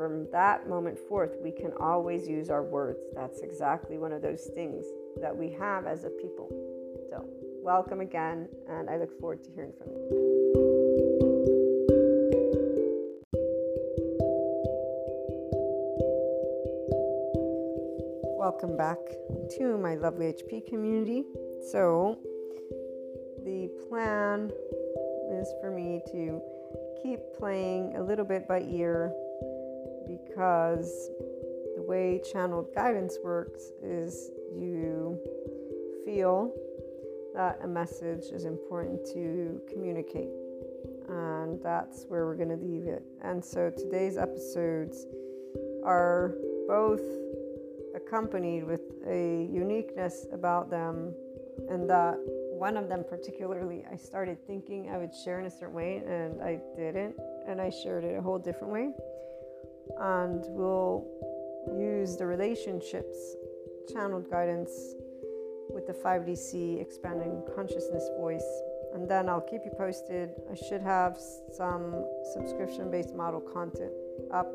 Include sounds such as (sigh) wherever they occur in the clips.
from that moment forth, we can always use our words. That's exactly one of those things that we have as a people. So, welcome again, and I look forward to hearing from you. welcome back to my lovely HP community. So, the plan is for me to keep playing a little bit by ear because the way channeled guidance works is you feel that a message is important to communicate. And that's where we're going to leave it. And so today's episodes are both accompanied with a uniqueness about them, and that one of them particularly, I started thinking I would share in a certain way, and I didn't, and I shared it a whole different way. And we'll use the relationships channeled guidance with the 5DC expanding consciousness voice. And then I'll keep you posted. I should have some subscription based model content up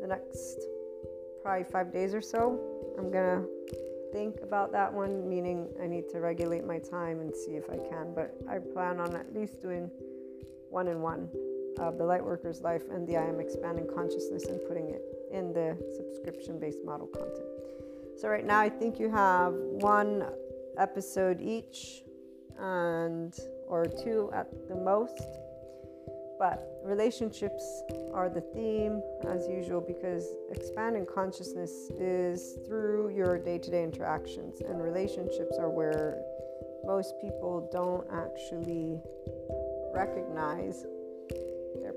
the next probably five days or so. I'm gonna think about that one, meaning I need to regulate my time and see if I can. But I plan on at least doing one in one of the Lightworker's Life and the I Am Expanding Consciousness and putting it in the subscription based model content. So, right now, I think you have one episode each and or two at the most but relationships are the theme as usual because expanding consciousness is through your day to day interactions, and relationships are where most people don't actually recognize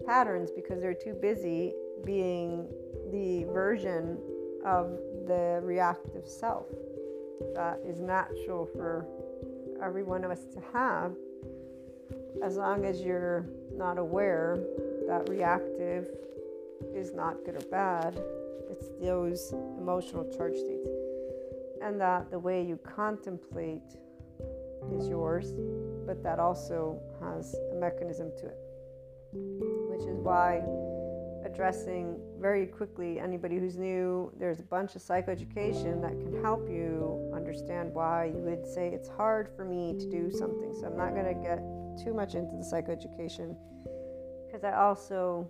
patterns because they're too busy being the version of the reactive self that is natural for every one of us to have as long as you're not aware that reactive is not good or bad, it's those emotional charge states. And that the way you contemplate is yours, but that also has a mechanism to it. Which is why addressing very quickly anybody who's new, there's a bunch of psychoeducation that can help you understand why you would say it's hard for me to do something. So I'm not going to get too much into the psychoeducation because I also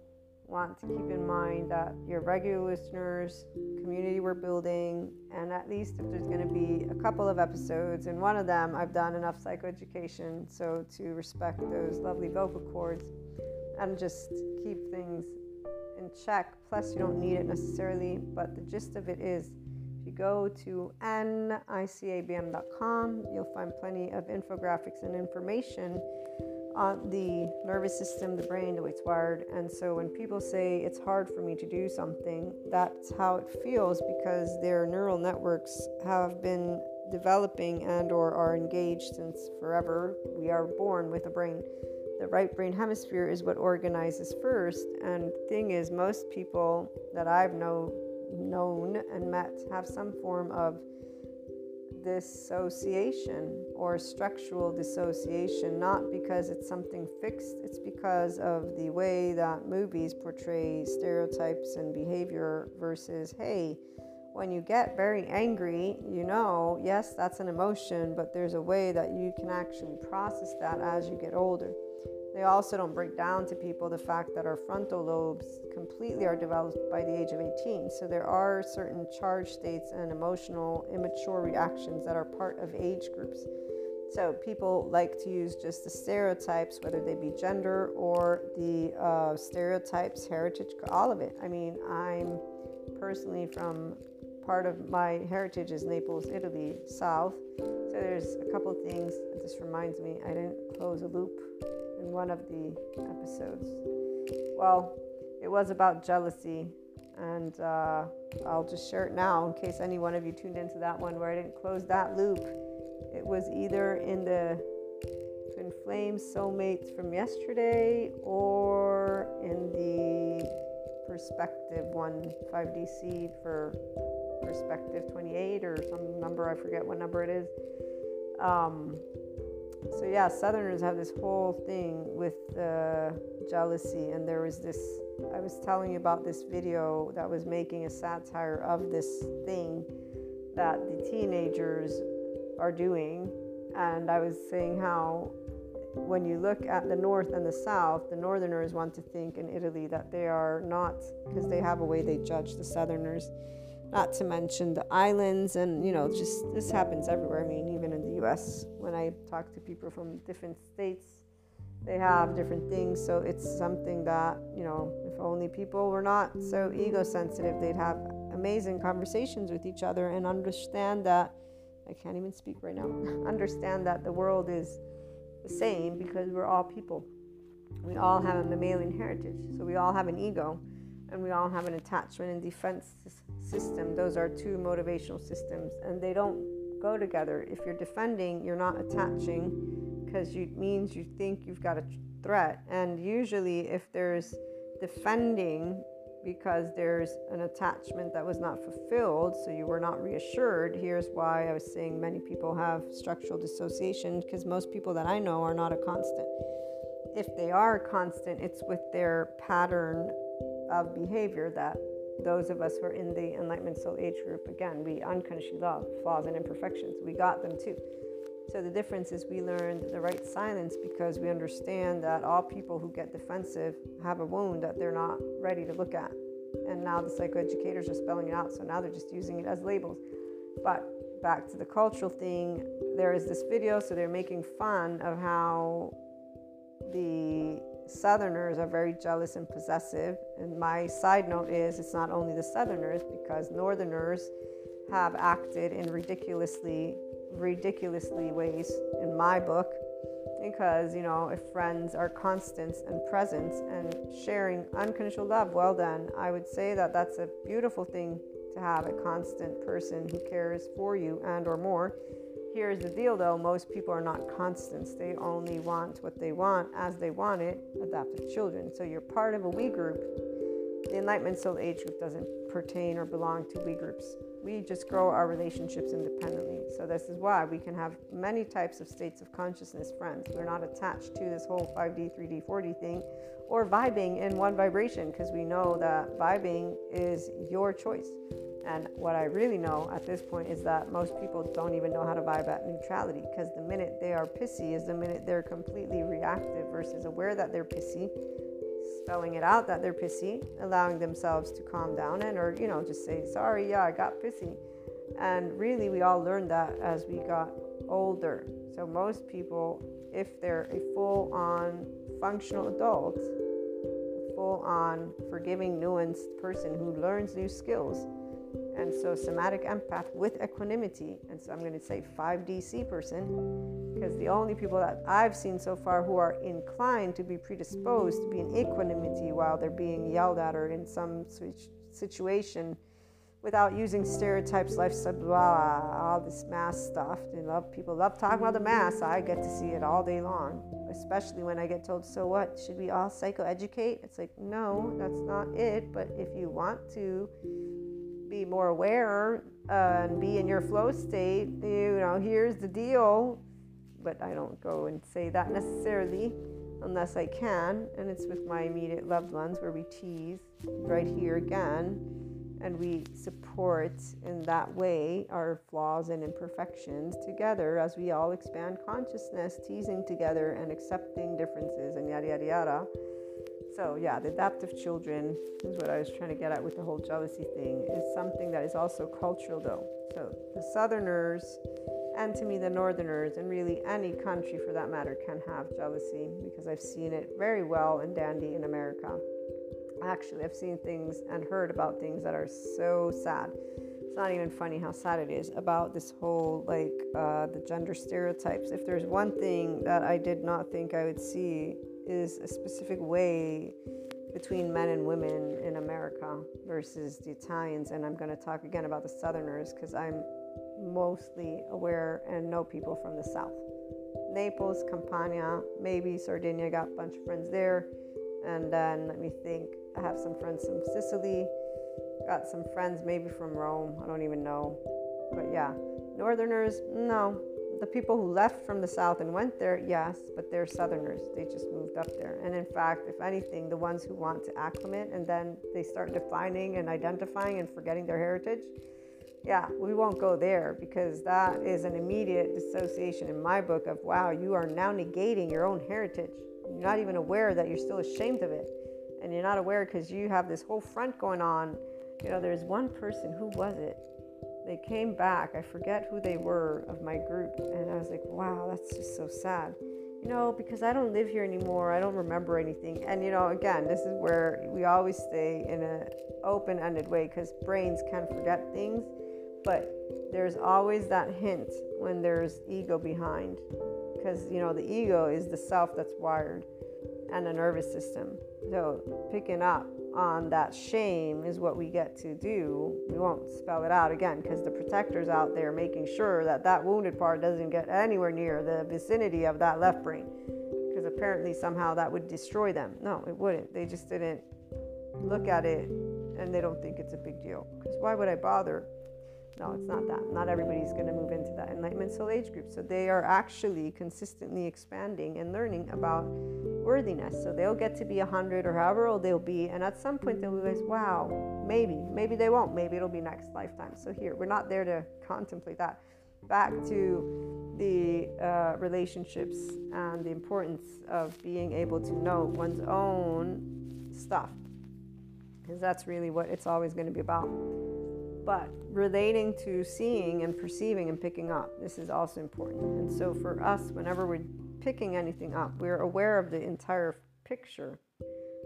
want to keep in mind that your regular listeners, community we're building, and at least if there's going to be a couple of episodes, and one of them I've done enough psychoeducation so to respect those lovely vocal cords and just keep things in check. Plus, you don't need it necessarily, but the gist of it is if you go to nicabm.com, you'll find plenty of infographics and information on the nervous system, the brain, the way it's wired. And so when people say it's hard for me to do something, that's how it feels because their neural networks have been developing and or are engaged since forever. We are born with a brain. The right brain hemisphere is what organizes first. And the thing is, most people that I've know, known and met have some form of dissociation or structural dissociation, not because it's something fixed, it's because of the way that movies portray stereotypes and behavior versus, hey, when you get very angry, you know, yes, that's an emotion, but there's a way that you can actually process that as you get older. They also don't break down to people the fact that our frontal lobes completely are developed by the age of 18. So there are certain charge states and emotional immature reactions that are part of age groups. So people like to use just the stereotypes, whether they be gender or the uh, stereotypes, heritage, all of it. I mean, I'm personally from part of my heritage is Naples, Italy, south. So there's a couple things. This reminds me, I didn't close a loop in one of the episodes. Well, it was about jealousy, and uh, I'll just share it now in case any one of you tuned into that one where I didn't close that loop. It was either in the Twin Flames Soulmates from yesterday or in the Perspective 1 5DC for Perspective 28 or some number, I forget what number it is. Um, so yeah, Southerners have this whole thing with uh, jealousy, and there was this. I was telling you about this video that was making a satire of this thing that the teenagers are doing, and I was saying how when you look at the north and the south, the northerners want to think in Italy that they are not, because they have a way they judge the southerners not to mention the islands and you know just this happens everywhere i mean us when i talk to people from different states they have different things so it's something that you know if only people were not so ego sensitive they'd have amazing conversations with each other and understand that i can't even speak right now (laughs) understand that the world is the same because we're all people we all have a mammalian heritage so we all have an ego and we all have an attachment and defense system. Those are two motivational systems, and they don't go together. If you're defending, you're not attaching because it means you think you've got a threat. And usually, if there's defending because there's an attachment that was not fulfilled, so you were not reassured. Here's why I was saying many people have structural dissociation because most people that I know are not a constant. If they are constant, it's with their pattern of behavior that those of us who are in the Enlightenment Soul Age group, again, we unconsciously love flaws and imperfections. We got them too. So the difference is we learned the right silence because we understand that all people who get defensive have a wound that they're not ready to look at. And now the psychoeducators are spelling it out, so now they're just using it as labels. But back to the cultural thing, there is this video, so they're making fun of how the Southerners are very jealous and possessive. And my side note is it's not only the Southerners, because Northerners have acted in ridiculously, ridiculously ways in my book. Because, you know, if friends are constants and presence and sharing unconditional love, well, then I would say that that's a beautiful thing to have a constant person who cares for you and or more Here's the deal though most people are not constants. They only want what they want as they want it, adopted children. So you're part of a we group. The Enlightenment Soul Age group doesn't pertain or belong to we groups. We just grow our relationships independently. So this is why we can have many types of states of consciousness friends. We're not attached to this whole 5D, 3D, 4D thing or vibing in one vibration because we know that vibing is your choice. And what I really know at this point is that most people don't even know how to vibe at neutrality because the minute they are pissy is the minute they're completely reactive versus aware that they're pissy, spelling it out that they're pissy, allowing themselves to calm down and or you know just say sorry, yeah, I got pissy. And really we all learned that as we got older. So most people if they're a full on functional adult, full on forgiving nuanced person who learns new skills, and so, somatic empath with equanimity. And so, I'm going to say 5DC person because the only people that I've seen so far who are inclined to be predisposed to be in equanimity while they're being yelled at or in some situation without using stereotypes, lifestyle, blah, all this mass stuff. They love people love talking about the mass. I get to see it all day long, especially when I get told, "So what? Should we all psychoeducate?" It's like, no, that's not it. But if you want to be more aware uh, and be in your flow state, you know, here's the deal. But I don't go and say that necessarily unless I can. And it's with my immediate loved ones where we tease right here again and we support in that way our flaws and imperfections together as we all expand consciousness, teasing together and accepting differences and yada yada yada. So, yeah, the adaptive children is what I was trying to get at with the whole jealousy thing, is something that is also cultural, though. So, the Southerners, and to me, the Northerners, and really any country for that matter, can have jealousy because I've seen it very well and dandy in America. Actually, I've seen things and heard about things that are so sad. It's not even funny how sad it is about this whole like uh, the gender stereotypes. If there's one thing that I did not think I would see is a specific way between men and women in America versus the Italians. And I'm going to talk again about the Southerners because I'm mostly aware and know people from the South. Naples, Campania, maybe Sardinia, got a bunch of friends there. And then let me think, I have some friends from Sicily, got some friends maybe from Rome, I don't even know. But yeah, Northerners, no, the people who left from the south and went there, yes, but they're southerners. They just moved up there. And in fact, if anything, the ones who want to acclimate and then they start defining and identifying and forgetting their heritage, yeah, we won't go there because that is an immediate dissociation in my book of wow, you are now negating your own heritage. You're not even aware that you're still ashamed of it. And you're not aware because you have this whole front going on You know, there's one person, who was it? They came back, I forget who they were of my group, and I was like, wow, that's just so sad. You know, because I don't live here anymore, I don't remember anything. And you know, again, this is where we always stay in an open-ended way because brains can forget things, but there's always that hint when there's ego behind because you know the ego is the self that's wired and the nervous system so picking up on that shame is what we get to do. We won't spell it out again because the protectors out there making sure that that wounded part doesn't get anywhere near the vicinity of that left brain because apparently somehow that would destroy them. No it wouldn't. They just didn't look at it and they don't think it's a big deal. Because why would i bother no, it's not that. Not everybody's going to move into that enlightenment soul age group. So they are actually consistently expanding and learning about worthiness. So they'll get to be 100 or however old they'll be. And at some point, they'll realize, wow, maybe, maybe they won't. Maybe it'll be next lifetime. So here, we're not there to contemplate that. Back to the uh, relationships and the importance of being able to know one's own stuff. Because that's really what it's always going to be about but relating to seeing and perceiving and picking up this is also important. And so for us whenever we're picking anything up we're aware of the entire picture.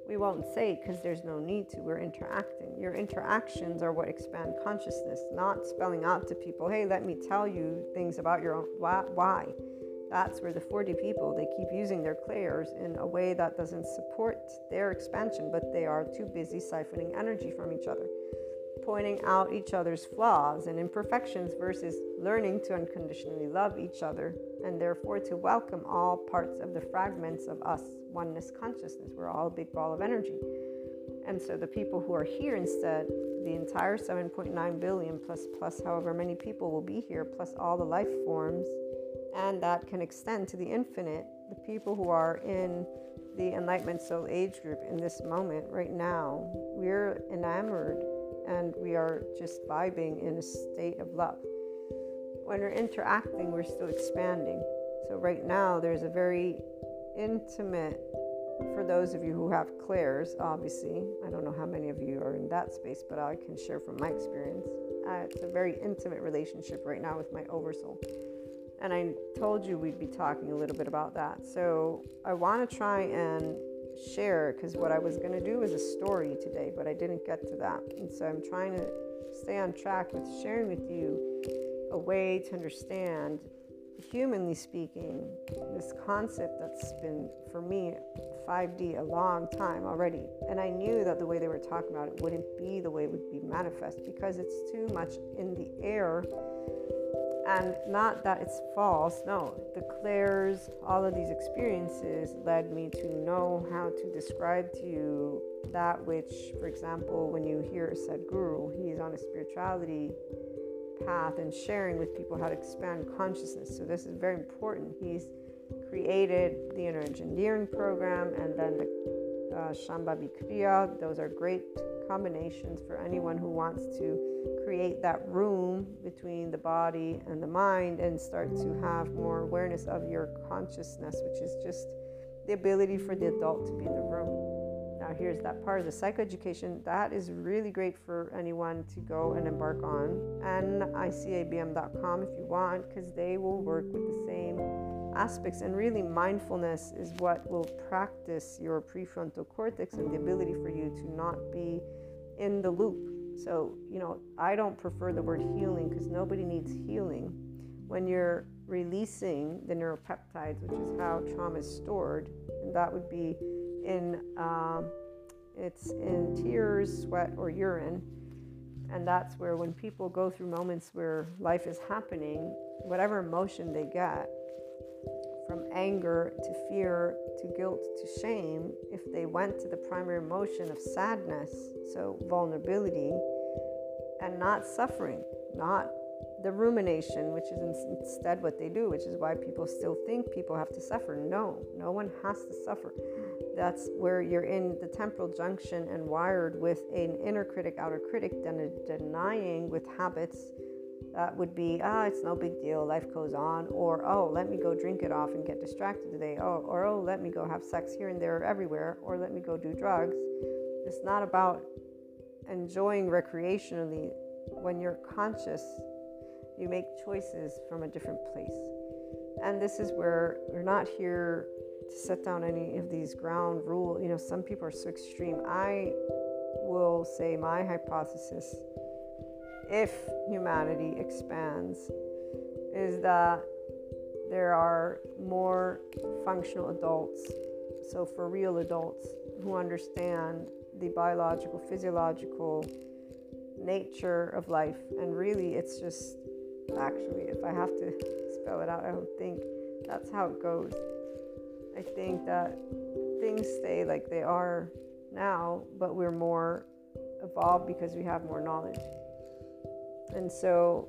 We won't say because there's no need to. We're interacting. Your interactions are what expand consciousness not spelling out to people hey let me tell you things about your own why that's where the 4D people they keep using their clairs in a way that doesn't support their expansion but they are too busy siphoning energy from each other pointing out each other's flaws and imperfections versus learning to unconditionally love each other and therefore to welcome all parts of the fragments of us, oneness consciousness. We're all a big ball of energy. And so the people who are here instead, the entire 7.9 billion plus plus however many people will be here, plus all the life forms, and that can extend to the infinite. The people who are in the Enlightenment Soul Age group in this moment right now, we're enamored and we are just vibing in a state of love. When we're interacting, we're still expanding. So, right now, there's a very intimate, for those of you who have clairs, obviously, I don't know how many of you are in that space, but I can share from my experience. Uh, it's a very intimate relationship right now with my oversoul. And I told you we'd be talking a little bit about that. So, I want to try and share because what I was going to do was a story today, but I didn't get to that. And so I'm trying to stay on track with sharing with you a way to understand, humanly speaking, this concept that's been, for me, 5D a long time already. And I knew that the way they were talking about it wouldn't be the way it would be manifest because it's too much in the air and not that it's false, no. The clairs, all of these experiences led me to know how to describe to you that which, for example, when you hear a Sadhguru, he's on a spirituality path and sharing with people how to expand consciousness. So, this is very important. He's created the inner engineering program and then the uh, Kriya. Those are great combinations for anyone who wants to create that room between the body and the mind and start to have more awareness of your consciousness, which is just the ability for the adult to be in the room. Now, here's that part of the psychoeducation that is really great for anyone to go and embark on. NICABM.com if you want, because they will work with the same aspects. And really, mindfulness is what will practice your prefrontal cortex and the ability for you to not be in the loop. So, you know, I don't prefer the word healing because nobody needs healing. When you're releasing the neuropeptides, which is how trauma is stored, and that would be in um, it's in tears, sweat, or urine. And that's where when people go through moments where life is happening, whatever emotion they get, from anger to fear to guilt to shame if they went to the primary emotion of sadness, so vulnerability, and not suffering, not the rumination, which is instead what they do, which is why people still think people have to suffer. No, no one has to suffer. That's where you're in the temporal junction and wired with an inner critic, outer critic, then denying with habits that would be, ah, it's no big deal, life goes on, or oh, let me go drink it off and get distracted today, oh, or oh, let me go have sex here and there, everywhere, or let me go do drugs. It's not about enjoying recreationally, when you're conscious, you make choices from a different place. And this is where we're not here to set down any of these ground rule. You know, some people are so extreme. I will say my hypothesis, if humanity expands, is that there are more functional adults. So, for real adults who understand the biological, physiological nature of life. And really, it's just actually, if I have to spell it out, I don't think that's how it goes. I think that things stay like they are now, but we're more evolved because we have more knowledge. And so,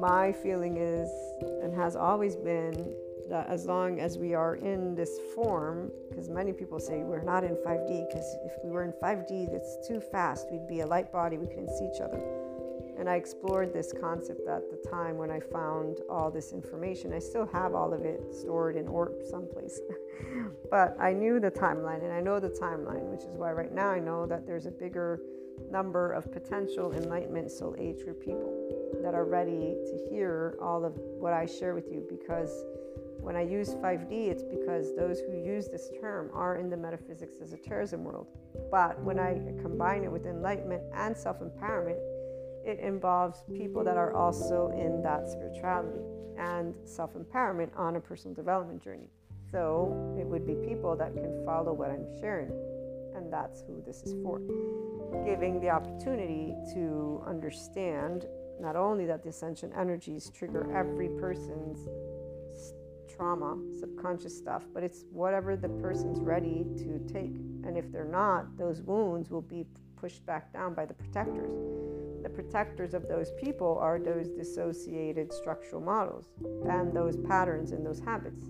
my feeling is, and has always been, that as long as we are in this form, because many people say we're not in 5D, because if we were in 5D, that's too fast. We'd be a light body, we couldn't see each other. And I explored this concept at the time when I found all this information. I still have all of it stored in ORP someplace. (laughs) but I knew the timeline, and I know the timeline, which is why right now I know that there's a bigger number of potential enlightenment soul age group people that are ready to hear all of what I share with you because when I use 5D, it's because those who use this term are in the metaphysics esotericism world. But when I combine it with enlightenment and self empowerment, it involves people that are also in that spirituality and self empowerment on a personal development journey. So it would be people that can follow what I'm sharing. And that's who this is for. Giving the opportunity to understand not only that the ascension energies trigger every person's trauma, subconscious stuff, but it's whatever the person's ready to take. And if they're not, those wounds will be pushed back down by the protectors. The protectors of those people are those dissociated structural models and those patterns and those habits.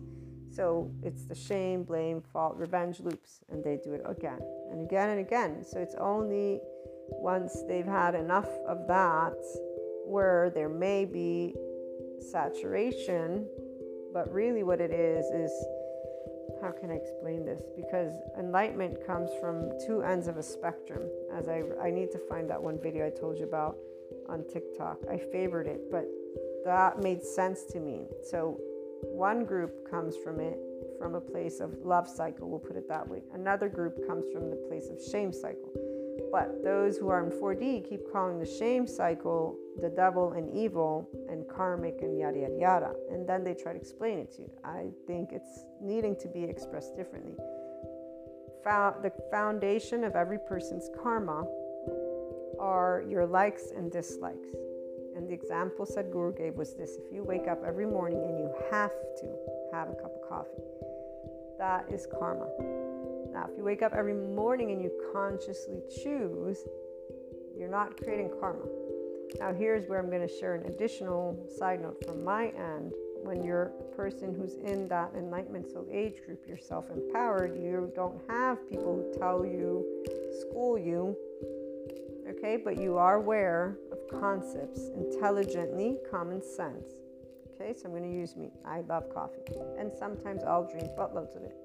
So it's the shame, blame, fault, revenge loops, and they do it again and again and again. So it's only once they've had enough of that where there may be saturation but really, what it is, is how can I explain this? Because enlightenment comes from two ends of a spectrum. As I, I need to find that one video I told you about on TikTok. I favored it, but that made sense to me. So, one group comes from it from a place of love cycle, we'll put it that way. Another group comes from the place of shame cycle. But those who are in 4D keep calling the shame cycle the devil and evil and karmic and yada yada yada. And then they try to explain it to you. I think it's needing to be expressed differently. The foundation of every person's karma are your likes and dislikes. And the example Sadhguru gave was this if you wake up every morning and you have to have a cup of coffee, that is karma. Now, if you wake up every morning and you consciously choose, you're not creating karma. Now, here's where I'm going to share an additional side note from my end. When you're a person who's in that enlightenment soul age group, you're self empowered, you don't have people who tell you, school you, okay? But you are aware concepts intelligently, common sense. Okay, so I'm going to use me. I love coffee, and sometimes I'll drink buttloads of it.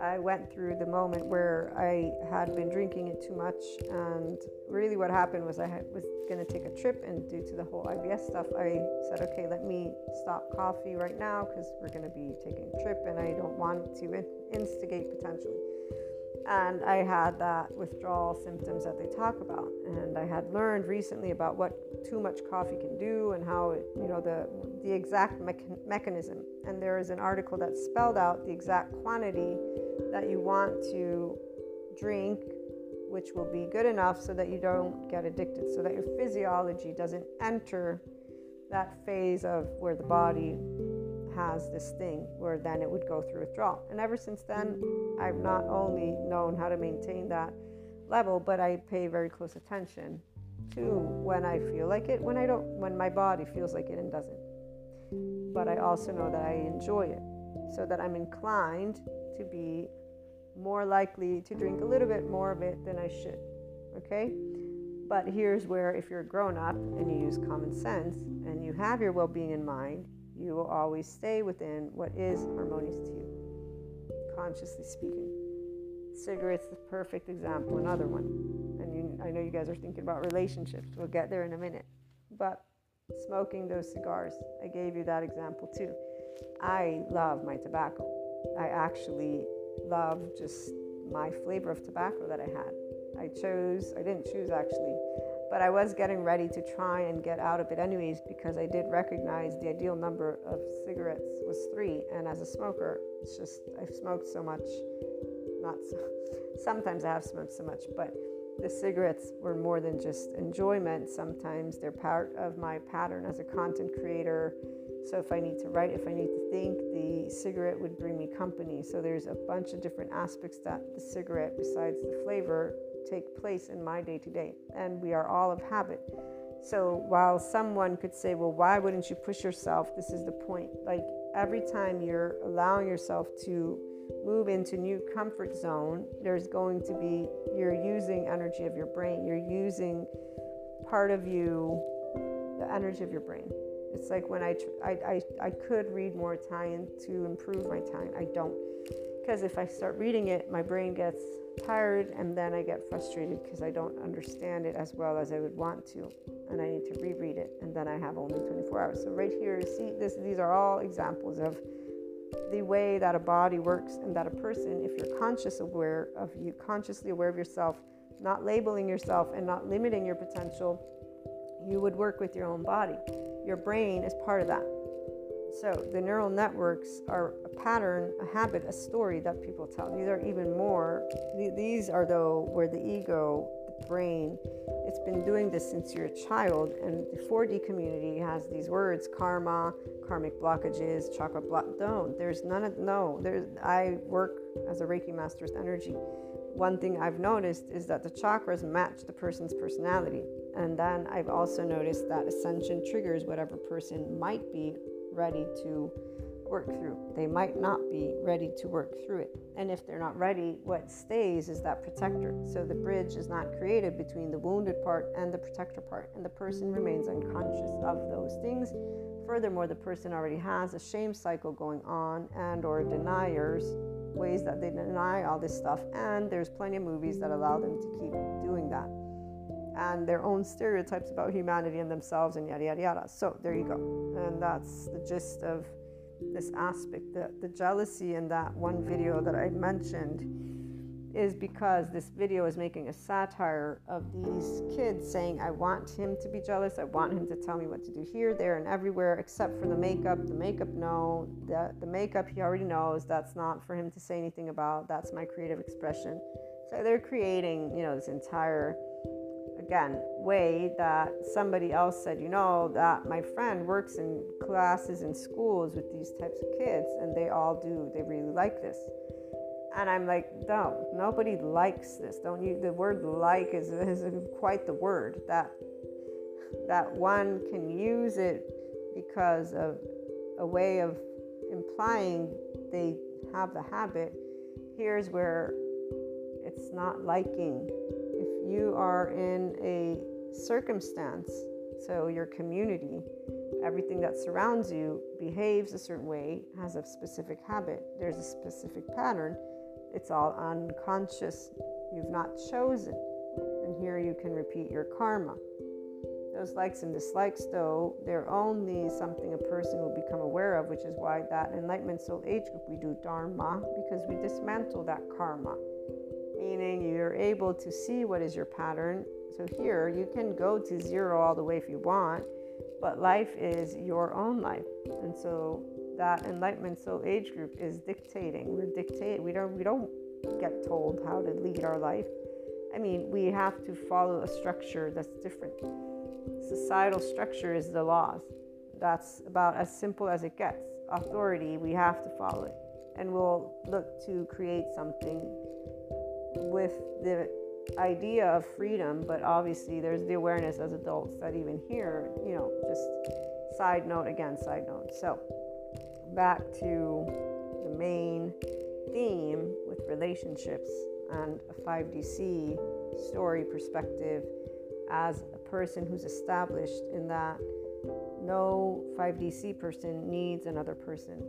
I went through the moment where I had been drinking it too much, and really what happened was I was going to take a trip, and due to the whole IBS stuff, I said, okay, let me stop coffee right now because we're going to be taking a trip, and I don't want to instigate potentially. And I had that withdrawal symptoms that they talk about, and I had learned recently about what too much coffee can do and how it, you know, the the exact mechanism. And there is an article that spelled out the exact quantity that you want to drink, which will be good enough so that you don't get addicted, so that your physiology doesn't enter that phase of where the body has this thing where then it would go through withdrawal. And ever since then, I've not only known how to maintain that level, but I pay very close attention to when I feel like it, when I don't, when my body feels like it and doesn't. But I also know that I enjoy it, so that I'm inclined to be more likely to drink a little bit more of it than I should. Okay? But here's where, if you're a grown up and you use common sense and you have your well being in mind, you will always stay within what is harmonious to you, consciously speaking. Cigarettes, the perfect example, another one. And you I know you guys are thinking about relationships. We'll get there in a minute. But smoking those cigars, I gave you that example too. I love my tobacco. I actually love just my flavor of tobacco that I had. I chose, I didn't choose actually, but I was getting ready to try and get out of it anyways because I did recognize the ideal number of cigarettes was three. And as a smoker, it's just, I've smoked so much, not so, (laughs) sometimes I have smoked so much, but the cigarettes were more than just enjoyment. Sometimes they're part of my pattern as a content creator. So if I need to write, if I need to think, the cigarette would bring me company. So there's a bunch of different aspects that the cigarette, besides the flavor, take place in my day to day. And we are all of habit. So while someone could say, well, why wouldn't you push yourself? This is the point. Like every time you're allowing yourself to move into new comfort zone, there's going to be, you're using energy of your brain. You're using part of you, the energy of your brain. It's like when I, I, I, I could read more Italian to improve my Italian. I don't. Because if I start reading it, my brain gets tired and then I get frustrated because I don't understand it as well as I would want to. And I need to reread it. And then I have only 24 hours. So right here, see this these are all examples of the way that a body works and that a person, if you're conscious aware of you, consciously aware of yourself, not labeling yourself and not limiting your potential, you would work with your own body. Your brain is part of that. So the neural networks are a pattern, a habit, a story that people tell. These are even more. These are though where the ego, the brain, it's been doing this since you're a child. And the 4D community has these words: karma, karmic blockages, chakra block. Don't. There's none of no. There's. I work as a Reiki master with energy. One thing I've noticed is that the chakras match the person's personality. And then I've also noticed that ascension triggers whatever person might be ready to work through. They might not be ready to work through it. And if they're not ready, what stays is that protector. So the bridge is not created between the wounded part and the protector part, and the person remains unconscious of those things. Furthermore, the person already has a shame cycle going on and or deniers ways that they deny all this stuff and there's plenty of movies that allow them to keep doing that and their own stereotypes about humanity and themselves and yada yada yada. So there you go. And that's the gist of this aspect. The, the jealousy in that one video that I mentioned is because this video is making a satire of these kids saying, I want him to be jealous. I want him to tell me what to do here, there, and everywhere, except for the makeup. The makeup, no. The, the makeup, he already knows. That's not for him to say anything about. That's my creative expression. So they're creating, you know, this entire again way that somebody else said you know that my friend works in classes in schools with these types of kids and they all do they really like this. And i'm like no nobody likes this. Don't you the word like is, is quite the word that that one can use it because of a way of implying they have the habit. Here's where it's not liking you are in a circumstance, so your community, everything that surrounds you behaves a certain way, has a specific habit, there's a specific pattern, it's all unconscious. You've not chosen. And here you can repeat your karma. Those likes and dislikes, though, they're only something a person will become aware of, which is why that Enlightenment Soul Age group we do Dharma, because we dismantle that karma meaning you're able to see what is your pattern. So here you can go to zero all the way if you want, but life is your own life. And so that enlightenment soul age group is dictating. We're dictating. We don't we don't get told how to lead our life. I mean, we have to follow a structure that's different. Societal structure is the laws. That's about as simple as it gets. Authority, we have to follow it. And we'll look to create something with the idea of freedom, but obviously there's the awareness as adults that even here, you know, just side note again, side note. So, back to the main theme with relationships and a 5DC story perspective as a person who's established in that no 5DC person needs another person,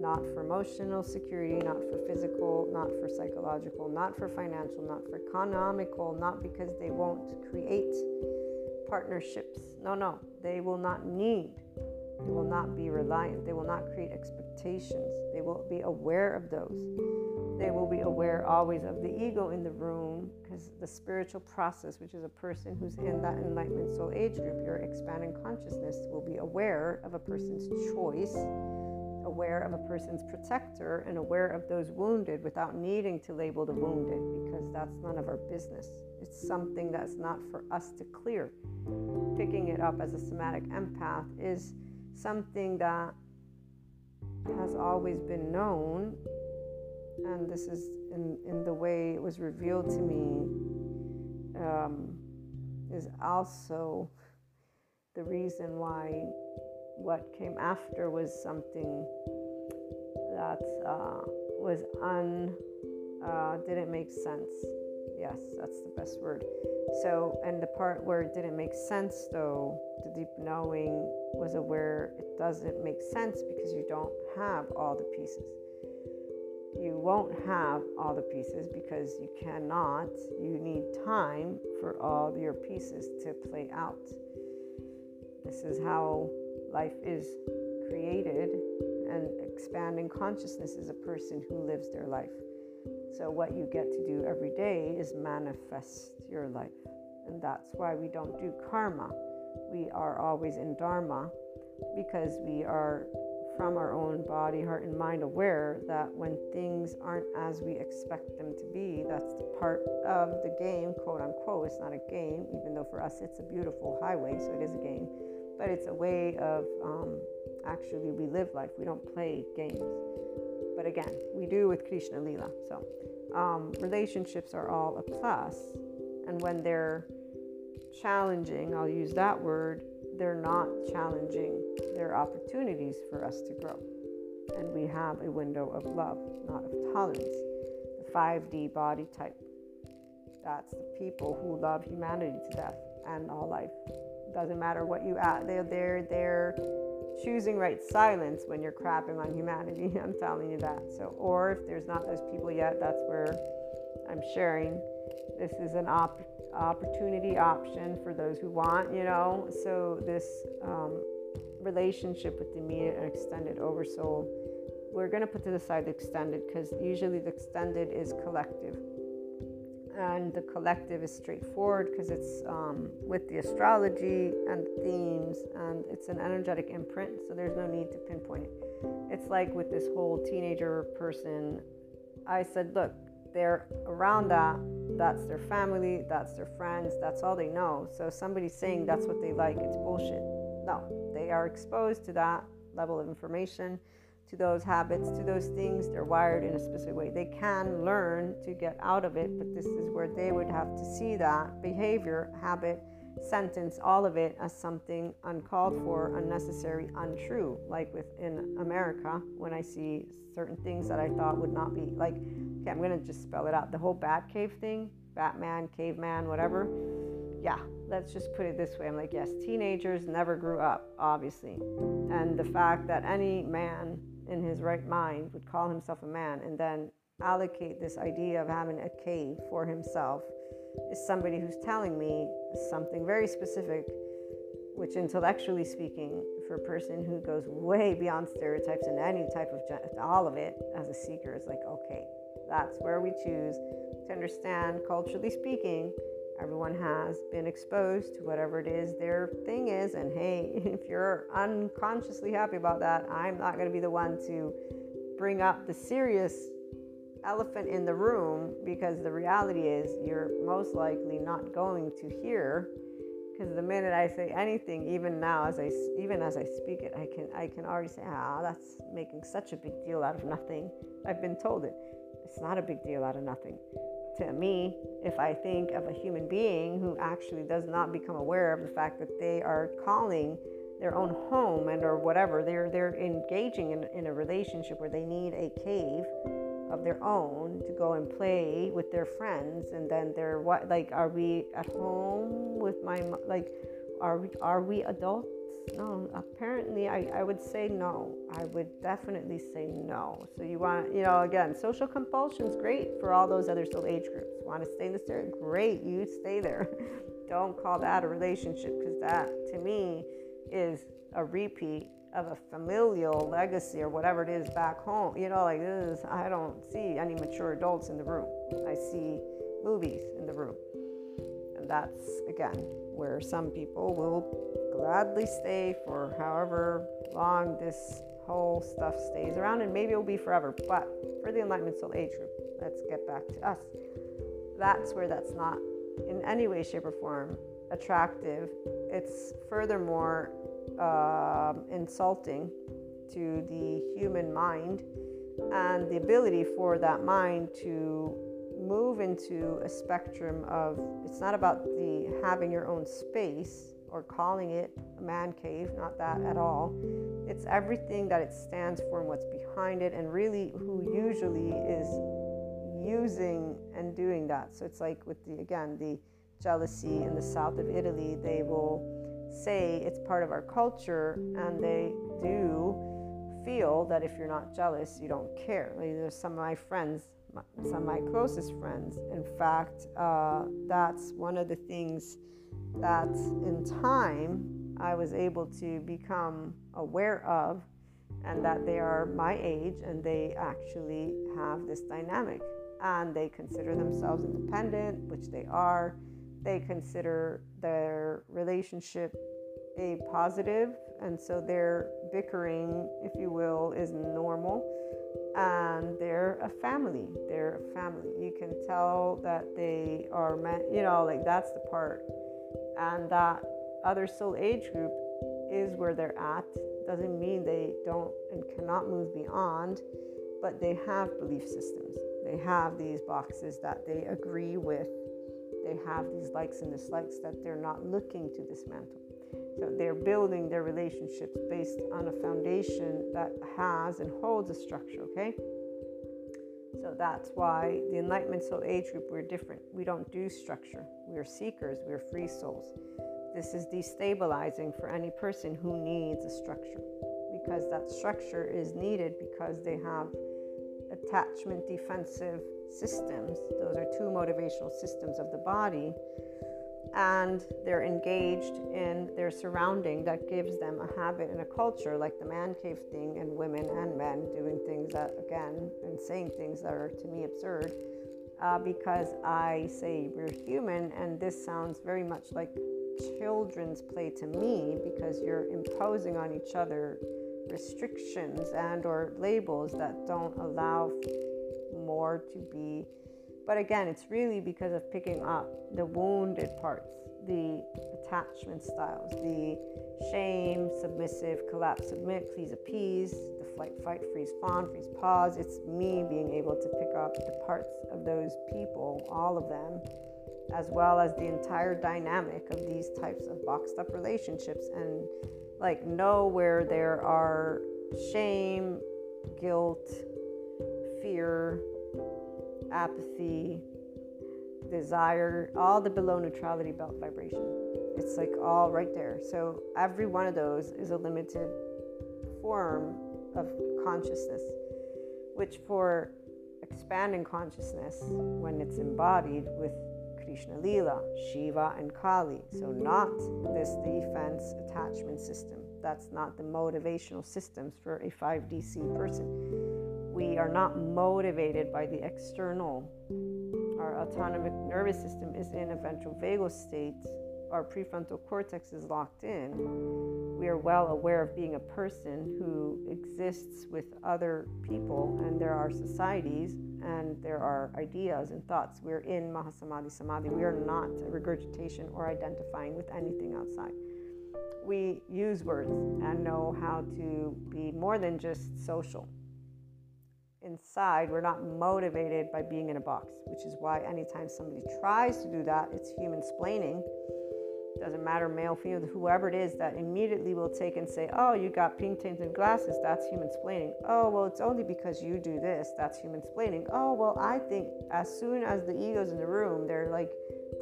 not for emotional security, not for physical, not for psychological, not for financial, not for economical, not because they won't create partnerships. No, no, they will not need. They will not be reliant. They will not create expectations. They will be aware of those. They will be aware always of the ego in the room because the spiritual process, which is a person who's in that enlightenment soul age group, your expanding consciousness will be aware of a person's choice, aware of a person's protector, and aware of those wounded without needing to label the wounded because that's none of our business. It's something that's not for us to clear. Picking it up as a somatic empath is something that has always been known and this is in, in the way it was revealed to me, um, is also the reason why what came after was something that uh, was un uh, didn't make sense. Yes, that's the best word. So, and the part where it didn't make sense, though, the deep knowing was aware it doesn't make sense because you don't have all the pieces you won't have all the pieces because you cannot. You need time for all your pieces to play out. This is how life is created, and expanding consciousness is a person who lives their life. So, what you get to do every day is manifest your life. And that's why we don't do karma. We are always in dharma because we are from our own body, heart, and mind aware that when things aren't as we expect them to be, that's the part of the game, quote unquote. It's not a game, even though for us it's a beautiful highway, so it is a game. But it's a way of um, actually we live life. We don't play games. But again, we do with Krishna Lila. So um, relationships are all a plus, and when they're challenging, I'll use that word, they're not challenging, they're opportunities for us to grow. And we have a window of love, not of tolerance. The 5D body type. That's the people who love humanity to death and all life. Doesn't matter what you add, they're they're they're choosing right silence when you're crapping on humanity. (laughs) I'm telling you that. So, or if there's not those people yet, that's where I'm sharing. This is an op- opportunity option for those who want, you know. So, this um, relationship with the immediate and extended oversoul, we're going to put to the side the extended because usually the extended is collective. And the collective is straightforward because it's um, with the astrology and themes, and it's an energetic imprint, so there's no need to pinpoint. It. It's like with this whole teenager person, I said, look, they're around that that's their family that's their friends that's all they know. So somebody saying that's what they like it's bullshit. No they are exposed to that level of information to those habits to those things they're wired in a specific way they can learn to get out of it but this is where they would have to see that behavior habit sentence all of it as something uncalled for unnecessary untrue like within america when i see certain things that i thought would not be like okay, I'm going to just spell it out. The whole Bat Cave thing, Batman, caveman, whatever. Yeah, let's just put it this way. I'm like, yes, teenagers never grew up, obviously. And the fact that any man in his right mind would call himself a man and then allocate this idea of having a cave for himself is somebody who's telling me something very specific, which intellectually speaking, for a person who goes way beyond stereotypes and any type of all of it as a seeker is like, okay, that's where we choose to understand, culturally speaking, everyone has been exposed to whatever it is their thing is. And hey, (laughs) if you're unconsciously happy about that, I'm not going to be the one to bring up the serious elephant in the room because the reality is you're most likely not going to hear because the minute I say anything, even now as I even as I speak it, I can I can already say, ah, that's making such a big deal out of nothing. I've been told it. It's not a big deal out of nothing. To me, if I think of a human being who actually does not become aware of the fact that they are calling their own home and or whatever, they're they're engaging in, in a relationship where they need a cave of their own to go and play with their friends. And then they're what like are we at home with my like are we are we adults no, apparently I, I would say no. I would definitely say no. So you want, you know, again, social compulsion is great for all those other age groups. Want to stay in the area? Great, you stay there. (laughs) Don't call that a relationship because that, to me, is a repeat of a familial legacy or whatever it is back home. You know, like this is, I don't see any mature adults in the room. I see movies in the room. That's, again, where some people will gladly stay for however long this whole stuff stays around, and maybe it will be forever. But for the Enlightenment Soul Age group, let's get back to us. That's where that's not in any way, shape, or form attractive. It's furthermore um, insulting to the human mind and the ability for that mind to move into a spectrum of it's not about the having your own space or calling it a man cave not that at all. It's everything that it stands for and what's behind it and really who usually is using and doing that. So it's like with the again the jealousy in the south of italy they will say it's part of our culture and they do feel that if you're not jealous you don't care. Like there's some of my friends some of my closest friends. In fact, uh, that's one of the things that in time I was able to become aware of, and that they are my age and they actually have this dynamic. And they consider themselves independent, which they are. They consider their relationship a positive, and so their bickering, if you will, is normal and they're a family. They're a family. You can tell that they are meant, you know, like that's the part. And that other soul age group is where they're at. Doesn't mean they don't and cannot move beyond, but they have belief systems. They have these boxes that they agree with. They have these likes and dislikes that they're not looking to dismantle. So they're building their relationships based on a foundation that has and holds a structure, okay? So that's why the Enlightenment Soul Age group, we're different. We don't do structure. We're seekers, we're free souls. This is destabilizing for any person who needs a structure because that structure is needed because they have attachment defensive systems. Those are two motivational systems of the body and they're engaged in their surrounding that gives them a habit and a culture like the man cave thing and women and men doing things that again and saying things that are to me absurd. Uh, because i say we're human and this sounds very much like children's play to me because you're imposing on each other restrictions and or labels that don't allow more to be but again, it's really because of picking up the wounded parts, the attachment styles, the shame, submissive, collapse, submit, please appease, the flight, fight, freeze, fawn, freeze, pause. It's me being able to pick up the parts of those people, all of them, as well as the entire dynamic of these types of boxed up relationships and like know where there are shame, guilt, fear, apathy, desire, all the below neutrality belt vibration. It's like all right there. So every one of those is a limited form of consciousness, which for expanding consciousness, when it's embodied with Krishna Lila, Shiva, and Kali. So, not this defense attachment system. That's not the motivational systems for a 5DC person we are not motivated by the external. Our autonomic nervous system is in a ventral vagal state. Our prefrontal cortex is locked in. We are well aware of being a person who exists with other people, and there are societies and there are ideas and thoughts. We're in Mahasamadhi Samadhi. We are not regurgitation or identifying with anything outside. We use words and know how to be more than just social inside, we're not motivated by being in a box, which is why anytime somebody tries to do that, it's human splaining. Doesn't matter, male, female, whoever it is that immediately will take and say, Oh, you got pink tinted glasses, that's human splaining. Oh, well, it's only because you do this, that's human splaining. Oh, well, I think as soon as the ego's in the room, they're like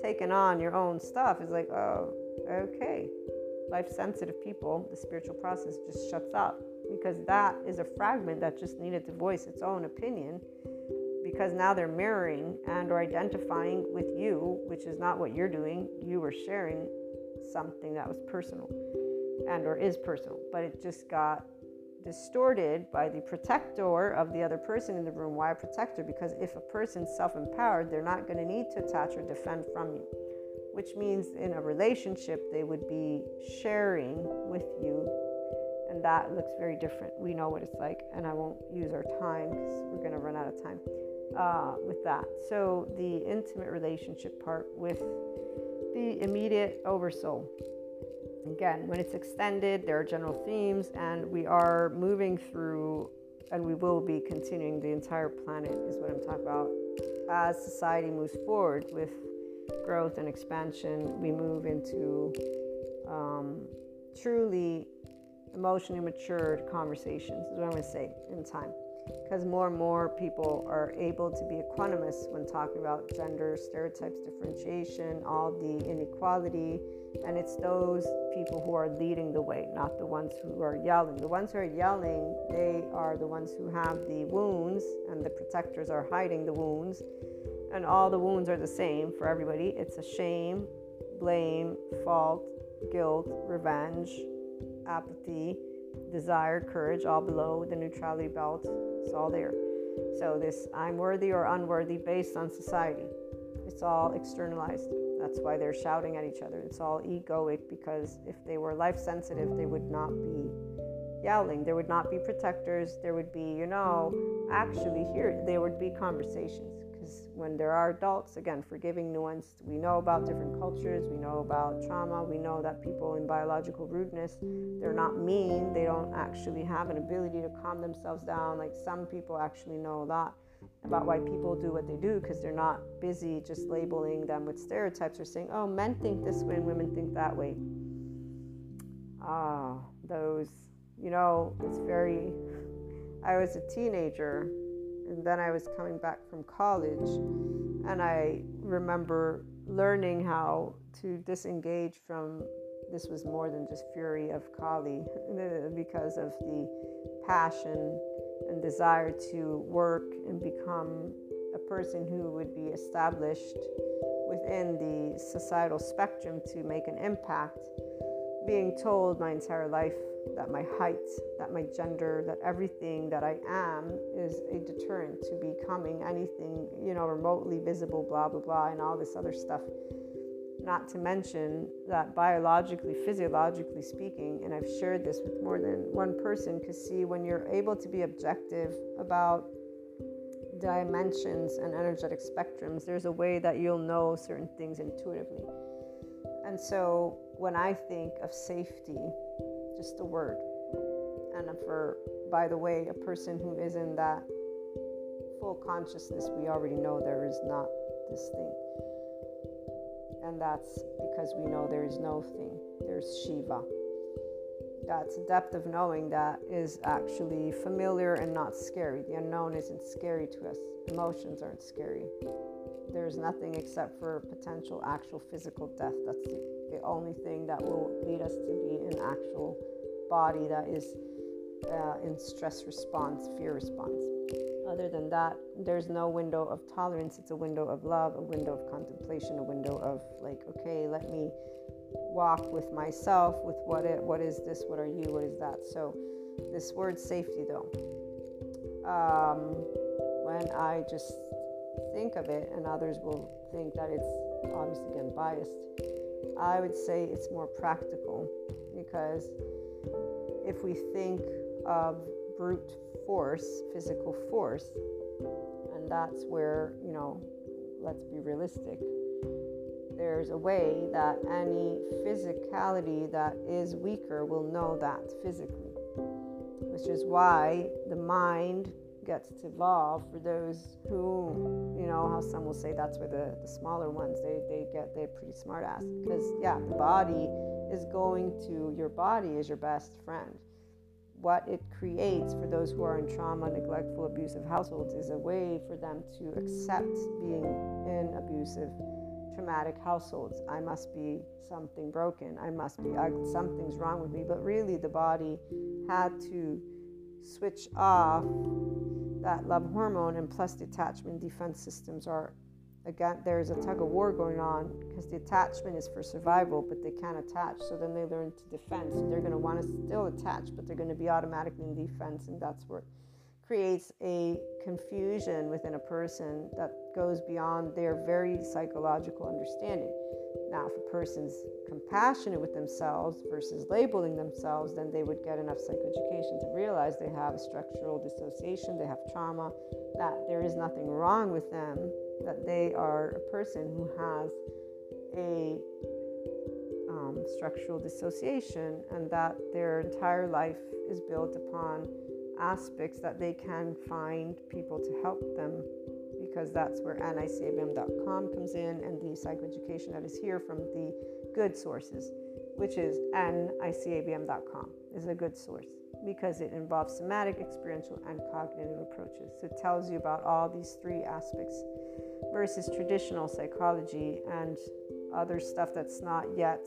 taking on your own stuff. It's like, Oh, okay. life sensitive people, the spiritual process just shuts up because that is a fragment that just needed to voice its own opinion because now they're mirroring and or identifying with you, which is not what you're doing. You were sharing something that was personal and or is personal, but it just got distorted by the protector of the other person in the room. Why a protector? Because if a person's self empowered, they're not going to need to attach or defend from you, which means in a relationship, they would be sharing with you. And that looks very different. We know what it's like, and I won't use our time because we're going to run out of time uh, with that. So, the intimate relationship part with the immediate oversoul Again, when it's extended, there are general themes, and we are moving through, and we will be continuing the entire planet, is what I'm talking about. As society moves forward with growth and expansion, we move into um, truly emotionally matured conversations, is what I'm going to say in time. Because more and more people are able to be equanimous when talking about gender stereotypes, differentiation, all the inequality and it's those people who are leading the way, not the ones who are yelling. The ones who are yelling, they are the ones who have the wounds, and the protectors are hiding the wounds. And all the wounds are the same for everybody it's a shame, blame, fault, guilt, revenge, apathy, desire, courage, all below the neutrality belt. It's all there. So, this I'm worthy or unworthy based on society, it's all externalized. That's why they're shouting at each other. It's all egoic because if they were life sensitive, they would not be yelling. There would not be protectors. There would be, you know, actually, here, there would be conversations. Because when there are adults, again, forgiving, nuanced, we know about different cultures, we know about trauma, we know that people in biological rudeness, they're not mean. They don't actually have an ability to calm themselves down. Like some people actually know a lot about why people do what they do because they're not busy just labeling them with stereotypes or saying, oh, men think this way and women think that way. Ah, those, you know, it's very. I was a teenager and then I was coming back from college and I remember learning how to disengage from this was more than just fury of Kali (laughs) because of the passion and desire to work and become a person who would be established within the societal spectrum to make an impact, being told my entire life that my height, that my gender, that everything that I am is a deterrent to becoming anything, you know, remotely visible, blah, blah, blah, and all this other stuff. Not to mention that biologically, physiologically speaking, and I've shared this with more than one person, because see, when you're able to be objective about dimensions and energetic spectrums, there's a way that you'll know certain things intuitively. And so when I think of safety, just a word, and for, by the way, a person who is in that full consciousness, we already know there is not this thing and that's because we know there is no thing, there's Shiva. That's a depth of knowing that is actually familiar and not scary. The unknown isn't scary to us, emotions aren't scary. There's nothing except for potential actual physical death. That's the, the only thing that will lead us to be in actual body that is uh, in stress response, fear response. Other than that, there's no window of tolerance. It's a window of love, a window of contemplation, a window of like, okay, let me walk with myself with what it, what is this, what are you, what is that. So, this word safety, though, um, when I just think of it, and others will think that it's obviously again biased, I would say it's more practical because if we think of brute force, physical force. And that's where, you know, let's be realistic. There's a way that any physicality that is weaker will know that physically, which is why the mind gets to evolve for those who, you know, how some will say that's where the, the smaller ones they, they get they're pretty smart ass. Because yeah, the body is going to your body is your best friend what it creates for those who are in trauma, neglectful, abusive households is a way for them to accept being in abusive, traumatic households. I must be something broken. I must be. Something's wrong with me. But really, the body had to switch off that love hormone, and plus, detachment defense systems are again, there's a tug of war going on because the attachment is for survival, but they can't attach. So then they learn to defend. So they're going to want to still attach, but they're going to be automatically in defense, and that's where creates a confusion within a person that goes beyond their very psychological understanding. Now, if a person's compassionate with themselves versus labeling themselves, then they would get enough psychoeducation to realize they have a structural dissociation, they have trauma, that there is nothing wrong with them, that they are a person who has a um, structural dissociation, and that their entire life is built upon aspects that they can find people to help them because that's where nicabm.com comes in and the psychoeducation that is here from the good sources, which is nicabm.com is a good source because it involves somatic, experiential, and cognitive approaches. So it tells you about all these three aspects versus traditional psychology and other stuff that's not yet.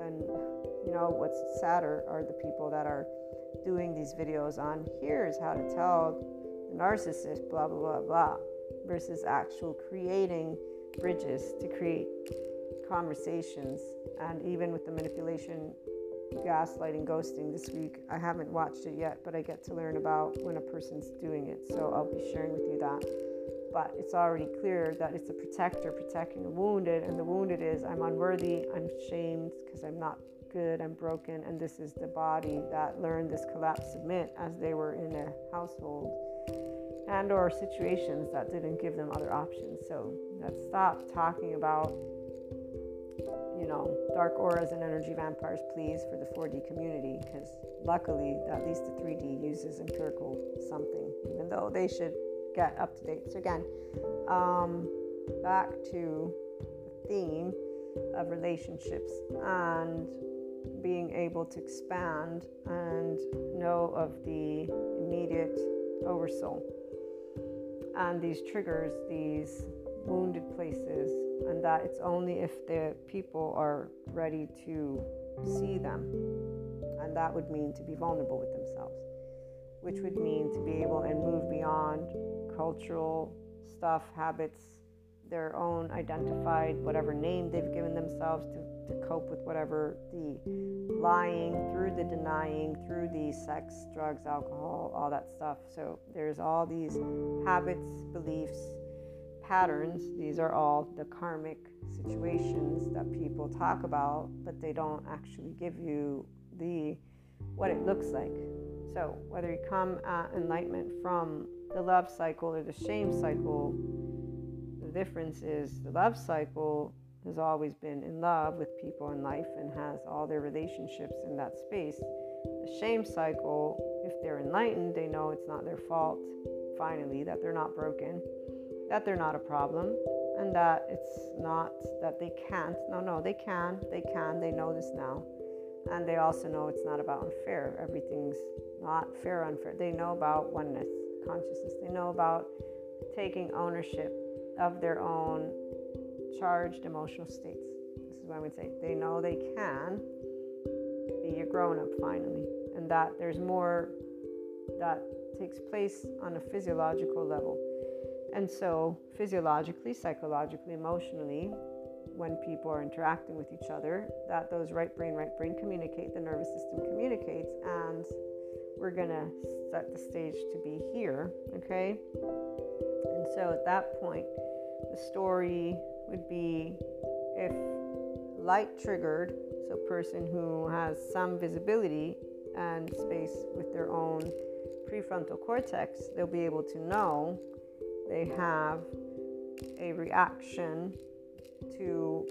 And you know what's sadder are the people that are doing these videos on here's how to tell the narcissist, blah, blah, blah, blah, versus actual creating bridges to create conversations. And even with the manipulation, gaslighting, ghosting this week, I haven't watched it yet, but I get to learn about when a person's doing it. So I'll be sharing with you that. But it's already clear that it's a protector protecting the wounded, and the wounded is I'm unworthy, I'm shamed because I'm not good, I'm broken, and this is the body that learned this collapse submit as they were in a household and or situations that didn't give them other options. So let's stop talking about you know dark auras and energy vampires please for the 4D community because luckily at least the 3D uses empirical something even though they should get up to date. So again, um, back to the theme of relationships and being able to expand and know of the immediate oversoul and these triggers, these wounded places, and that it's only if the people are ready to see them, and that would mean to be vulnerable with themselves, which would mean to be able and move beyond cultural stuff, habits, their own identified whatever name they've given themselves to, to cope with whatever the lying, through the denying, through the sex, drugs, alcohol, all that stuff. So there's all these habits, beliefs, patterns. These are all the karmic situations that people talk about, but they don't actually give you the what it looks like. So whether you come at enlightenment from the love cycle or the shame cycle, the difference is the love cycle has always been in love with people in life and has all their relationships in that space. The shame cycle, if they're enlightened, they know it's not their fault, finally, that they're not broken, that they're not a problem, and that it's not that they can't. No, no, they can, they can, they know this now. And they also know it's not about unfair. Everything's not fair, unfair. They know about oneness, consciousness. They know about taking ownership of their own charged emotional states. This is what I would say. They know they can be a grown up finally, and that there's more that takes place on a physiological level. And so, physiologically, psychologically, emotionally, when people are interacting with each other, that those right brain, right brain communicate, the nervous system communicates, and we're going to set the stage to be here, okay? And so at that point, the story would be if light triggered, so person who has some visibility and space with their own prefrontal cortex, they'll be able to know they have a reaction to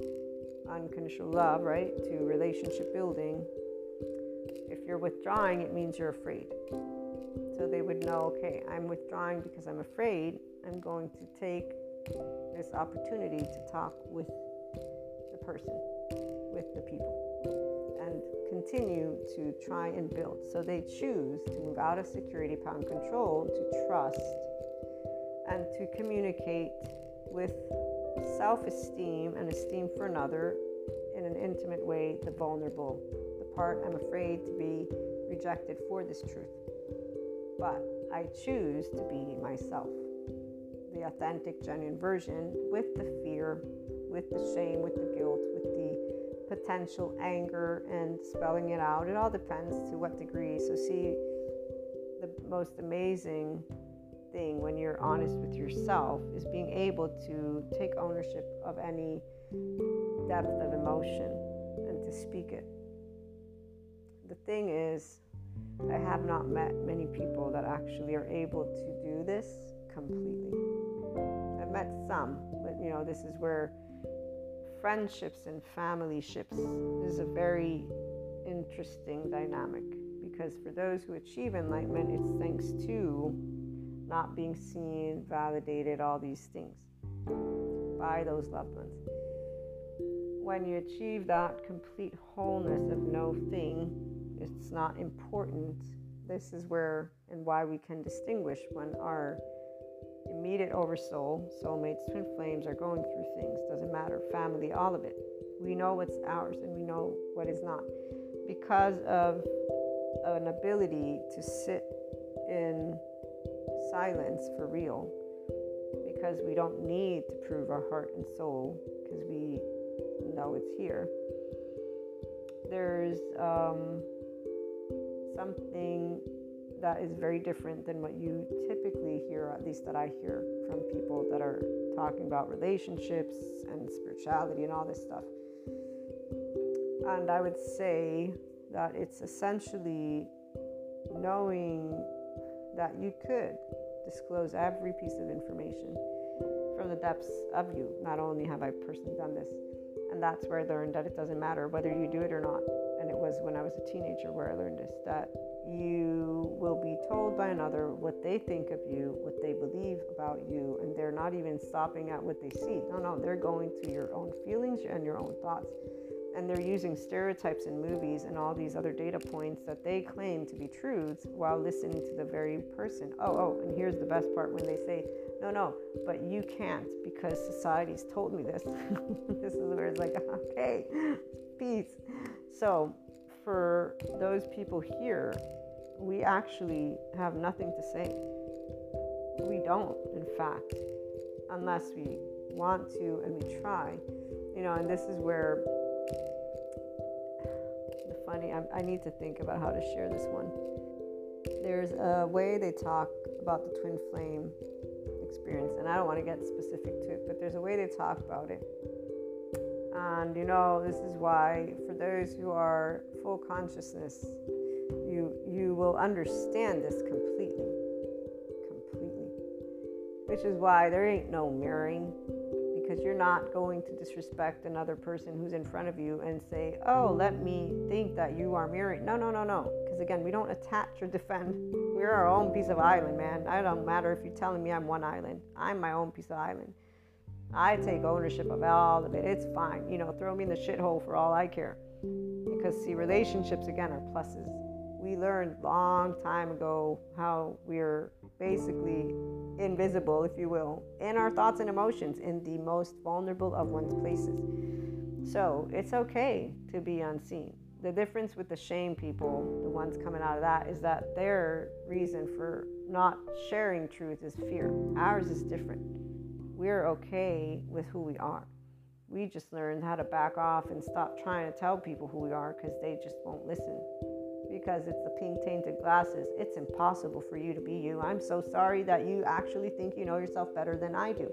unconditional love, right? To relationship building. If you're withdrawing, it means you're afraid. So they would know, okay, I'm withdrawing because I'm afraid. I'm going to take this opportunity to talk with the person, with the people, and continue to try and build. So they choose to move out of security, power, and control to trust and to communicate with self esteem and esteem for another in an intimate way, the vulnerable, I'm afraid to be rejected for this truth. But I choose to be myself, the authentic, genuine version with the fear, with the shame, with the guilt, with the potential anger and spelling it out. It all depends to what degree. So, see, the most amazing thing when you're honest with yourself is being able to take ownership of any depth of emotion and to speak it. Thing is, I have not met many people that actually are able to do this completely. I've met some, but you know, this is where friendships and family ships is a very interesting dynamic because for those who achieve enlightenment, it's thanks to not being seen, validated, all these things by those loved ones. When you achieve that complete wholeness of no thing, it's not important. This is where and why we can distinguish when our immediate oversoul, soulmates, twin flames are going through things. Doesn't matter, family, all of it. We know what's ours and we know what is not. Because of an ability to sit in silence for real because we don't need to prove our heart and soul because we know it's here. There's um, something that is very different than what you typically hear, at least that I hear from people that are talking about relationships and spirituality and all this stuff. And I would say that it's essentially knowing that you could disclose every piece of information from the depths of you. Not only have I personally done this, and that's where I learned that it doesn't matter whether you do it or not. And it was when I was a teenager where I learned this that you will be told by another what they think of you, what they believe about you, and they're not even stopping at what they see. No, no, they're going to your own feelings and your own thoughts and they're using stereotypes in movies and all these other data points that they claim to be truths while listening to the very person. Oh, oh, and here's the best part when they say, no, no, but you can't because society's told me this. (laughs) this is where it's like, (laughs) okay, peace. So, for those people here, we actually have nothing to say. We don't, in fact, unless we want to and we try. You know, and this is where the funny. I, I need to think about how to share this one. There's a way they talk about the twin flame experience, and I don't want to get specific to it, but there's a way they talk about it. And you know, this is why those who are full consciousness, you you will understand this completely. Completely. Which is why there ain't no mirroring because you're not going to disrespect another person who's in front of you and say, oh, let me think that you are mirroring. No, no, no, no. Because again, we don't attach or defend. We're our own piece of island, man. I don't matter if you're telling me I'm one island. I'm my own piece of island. I take ownership of all of it. It's fine. You know, throw me in the shithole for all I care. Because, see, relationships, again, are pluses. We learned long time ago how we're basically invisible, if you will, in our thoughts and emotions in the most vulnerable of one's places. So it's okay to be unseen. The difference with the shame people, the ones coming out of that, is that their reason for not sharing truth is fear. Ours is different. We're okay with who we are. We just learned how to back off and stop trying to tell people who we are because they just won't listen because it's the pink tainted glasses. It's impossible for you to be you. I'm so sorry that you actually think you know yourself better than I do.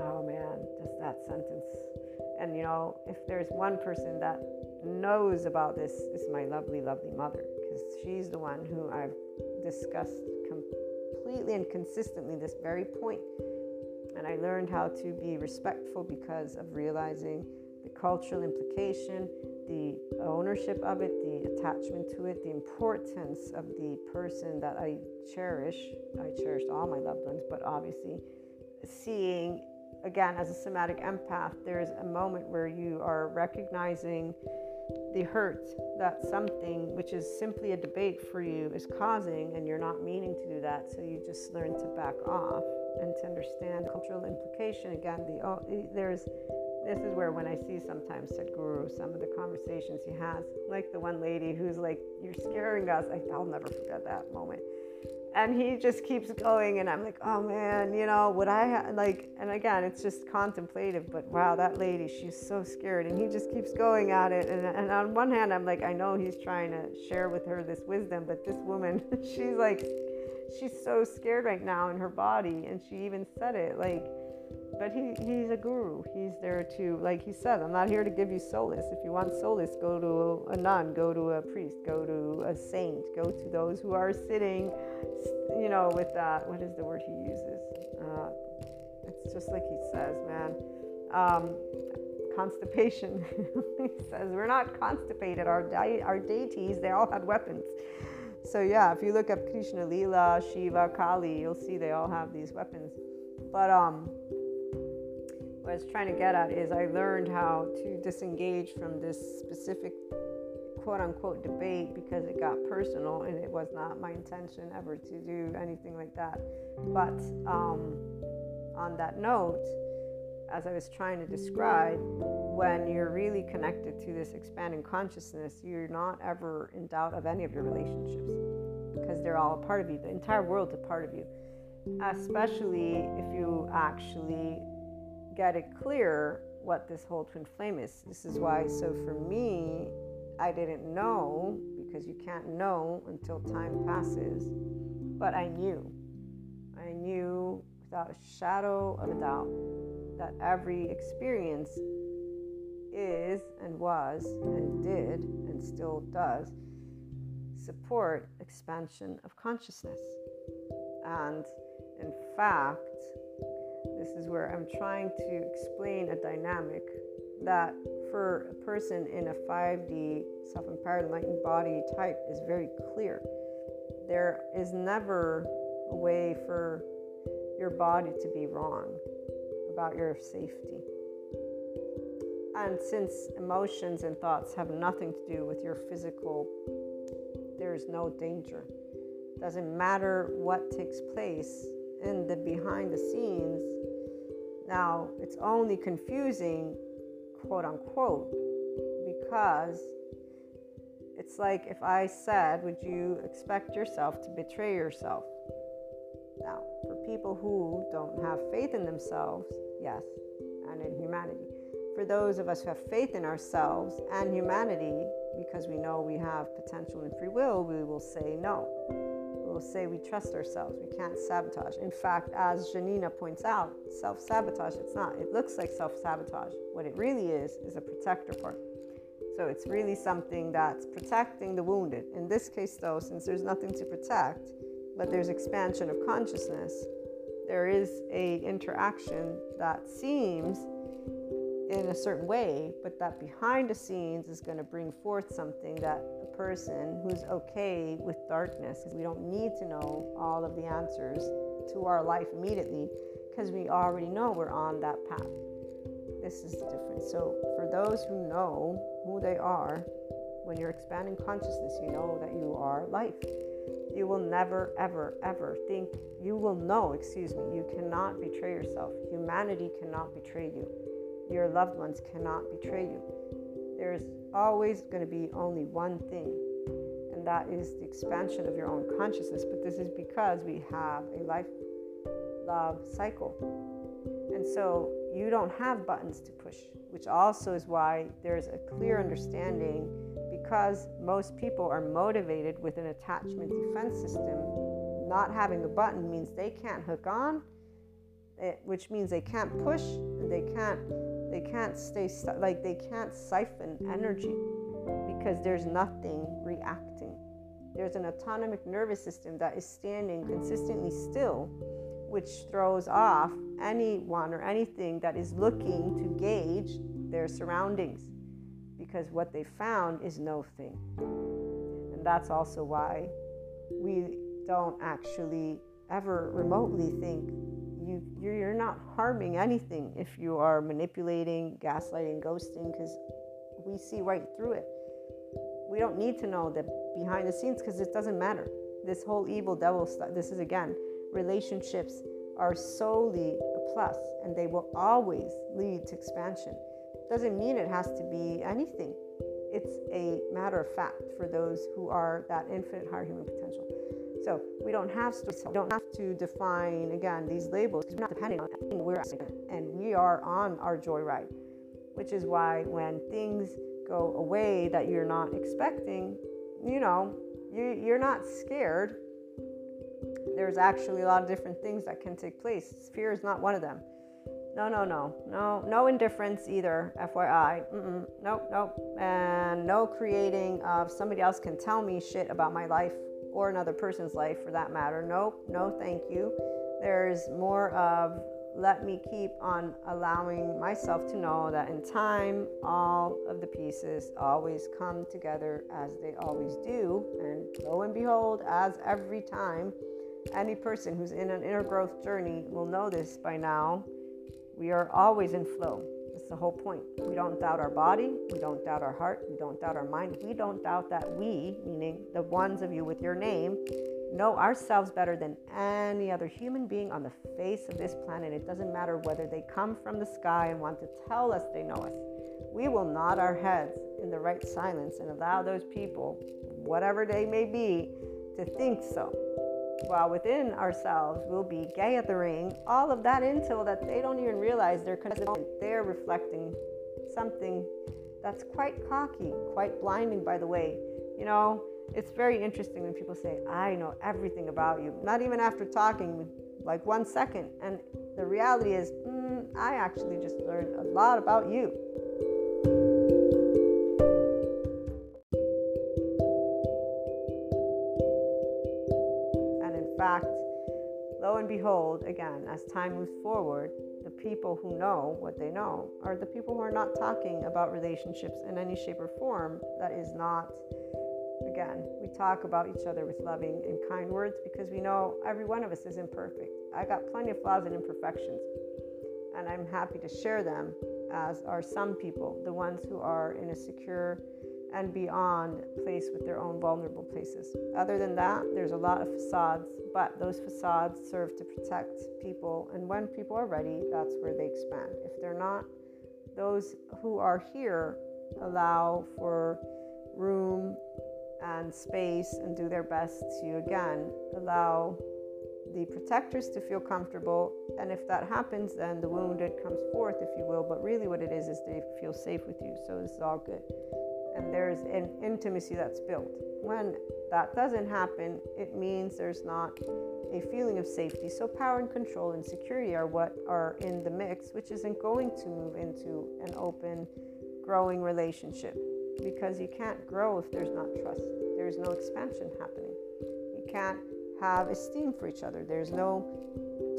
Oh man, just that sentence. And you know, if there's one person that knows about this, is my lovely, lovely mother, because she's the one who I've discussed completely and consistently this very point. And I learned how to be respectful because of realizing the cultural implication, the ownership of it, the attachment to it, the importance of the person that I cherish. I cherished all my loved ones, but obviously, seeing again as a somatic empath, there's a moment where you are recognizing the hurt that something which is simply a debate for you is causing, and you're not meaning to do that, so you just learn to back off and to understand cultural implication. Again, the oh, there's this is where when I see sometimes Sadhguru, some of the conversations he has, like the one lady who's like, "You're scaring us." I, I'll never forget that moment and he just keeps going and i'm like oh man you know would i ha-? like and again it's just contemplative but wow that lady she's so scared and he just keeps going at it and, and on one hand i'm like i know he's trying to share with her this wisdom but this woman (laughs) she's like she's so scared right now in her body and she even said it like but he, he's a guru. He's there to, like he said, I'm not here to give you solace. If you want solace, go to a nun, go to a priest, go to a saint, go to those who are sitting, you know, with that, what is the word he uses? Uh, it's just like he says, man. Um, constipation. (laughs) he says, we're not constipated. Our, de- our deities, they all had weapons. So, yeah, if you look up Krishna Lila, Shiva, Kali, you'll see they all have these weapons. But um, what I was trying to get at is I learned how to disengage from this specific quote unquote debate because it got personal and it was not my intention ever to do anything like that. But um, on that note, as I was trying to describe, when you're really connected to this expanding consciousness, you're not ever in doubt of any of your relationships because they're all a part of you. The entire world's a part of you, especially if you actually get it clear what this whole twin flame is. This is why, so for me, I didn't know because you can't know until time passes, but I knew. I knew without a shadow of a doubt that every experience is and was and did and still does support expansion of consciousness. And in fact, this is where I'm trying to explain a dynamic that for a person in a 5D self empowered enlightened body type is very clear. There is never a way for your body to be wrong about your safety. And since emotions and thoughts have nothing to do with your physical, there is no danger. Doesn't matter what takes place in the behind the scenes. Now, it's only confusing, quote unquote, because it's like if I said, Would you expect yourself to betray yourself? Now, for people who don't have faith in themselves, yes, and in humanity. For those of us who have faith in ourselves and humanity, because we know we have potential and free will, we will say no We will say we trust ourselves. We can't sabotage. In fact, as Janina points out, self sabotage, it's not. It looks like self sabotage. What it really is, is a protector part. So it's really something that's protecting the wounded. In this case, though, since there's nothing to protect, but there's expansion of consciousness, there is a interaction that seems in a certain way, but that behind the scenes is going to bring forth something that a person who's okay with darkness, because we don't need to know all of the answers to our life immediately, because we already know we're on that path. This is the difference. So, for those who know who they are, when you're expanding consciousness, you know that you are life. You will never, ever, ever think, you will know, excuse me, you cannot betray yourself. Humanity cannot betray you your loved ones cannot betray you. There's always going to be only one thing, and that is the expansion of your own consciousness. But this is because we have a life love cycle. And so you don't have buttons to push, which also is why there's a clear understanding because most people are motivated with an attachment defense system. Not having a button means they can't hook on, eh, which means they can't push, they can't they can't stay like they can't siphon energy because there's nothing reacting. There's an autonomic nervous system that is standing consistently still, which throws off anyone or anything that is looking to gauge their surroundings because what they found is no thing. And that's also why we don't actually ever remotely think you you're not harming anything if you are manipulating, gaslighting, ghosting because we see right through it. We don't need to know the behind the scenes because it doesn't matter. This whole evil devil stuff. This is again, relationships are solely a plus and they will always lead to expansion. Doesn't mean it has to be anything. It's a matter of fact for those who are that infinite higher human potential. So we don't have to we don't have to define again these labels because we're not depending on anything we're and we are on our joyride, which is why when things go away that you're not expecting, you know, you, you're not scared. There's actually a lot of different things that can take place. Fear is not one of them. No, no, no, no, no indifference either. FYI, Mm-mm. nope, nope, and no creating of somebody else can tell me shit about my life or another person's life for that matter. Nope, no, thank you. There's more of let me keep on allowing myself to know that in time, all of the pieces always come together as they always do. And lo and behold, as every time, any person who's in an inner growth journey will know this by now. We are always in flow. That's the whole point. We don't doubt our body, we don't doubt our heart, we don't doubt our mind, we don't doubt that we, meaning the ones of you with your name, know ourselves better than any other human being on the face of this planet. It doesn't matter whether they come from the sky and want to tell us they know us. We will nod our heads in the right silence and allow those people, whatever they may be, to think so. While within ourselves, we'll be gay at the ring, all of that until that they don't even realize they're they're reflecting something that's quite cocky, quite blinding, by the way. You know, it's very interesting when people say, I know everything about you, not even after talking like one second. And the reality is, mm, I actually just learned a lot about you. And behold, again, as time moves forward, the people who know what they know are the people who are not talking about relationships in any shape or form that is not Again, we talk about each other with loving and kind words because we know every one of us is imperfect. I got plenty of flaws and imperfections, and I'm happy to share them, as are some people, the ones who are in a secure and beyond place with their own vulnerable places. Other than that, there's a lot of facades, but those facades serve to protect people, and when people are ready, that's where they expand. If they're not, those who are here allow for room and space and do their best to again allow the protectors to feel comfortable and if that happens then the wounded comes forth if you will but really what it is is they feel safe with you so this is all good and there's an intimacy that's built when that doesn't happen it means there's not a feeling of safety so power and control and security are what are in the mix which isn't going to move into an open growing relationship because you can't grow if there's not trust. There's no expansion happening. You can't have esteem for each other. There's no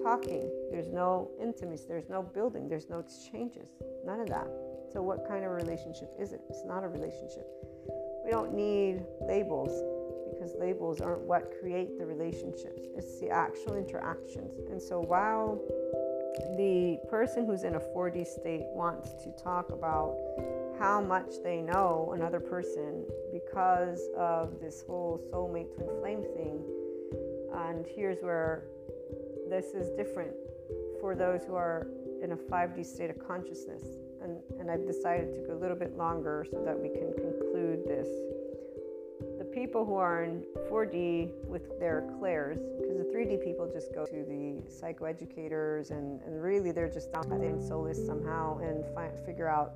talking. There's no intimacy. There's no building. There's no exchanges. None of that. So, what kind of relationship is it? It's not a relationship. We don't need labels because labels aren't what create the relationships, it's the actual interactions. And so, while the person who's in a 4D state wants to talk about how much they know another person because of this whole soulmate twin flame thing. And here's where this is different for those who are in a 5D state of consciousness. And, and I've decided to go a little bit longer so that we can conclude this. The people who are in 4D with their clairs, because the 3D people just go to the psychoeducators and, and really they're just down in soulless somehow and find, figure out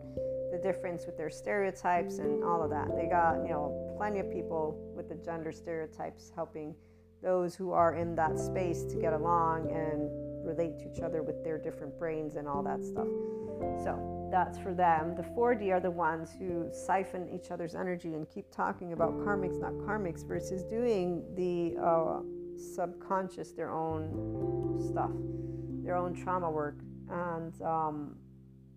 the difference with their stereotypes and all of that. They got, you know, plenty of people with the gender stereotypes helping those who are in that space to get along and relate to each other with their different brains and all that stuff. So that's for them. The 4D are the ones who siphon each other's energy and keep talking about karmics, not karmics, versus doing the uh, subconscious, their own stuff, their own trauma work. And um,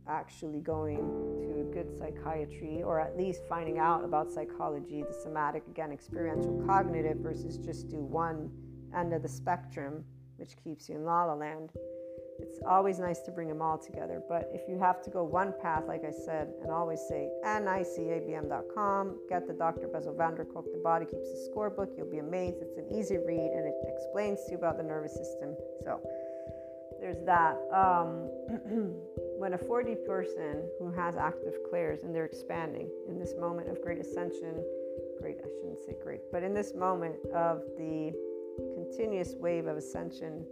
actually going to good psychiatry or at least finding out about psychology, the somatic, again, experiential, cognitive versus just do one end of the spectrum, which keeps you in la la land. It's always nice to bring them all together. But if you have to go one path, like I said, and always say nicabm.com, get the Dr. Bessel van der Kolk, The Body Keeps the Scorebook. You'll be amazed. It's an easy read and it explains to you about the nervous system. So, there's that. Um, (clears throat) when a 4D person who has active clairs and they're expanding in this moment of great ascension, great, I shouldn't say great, but in this moment of the continuous wave of ascension,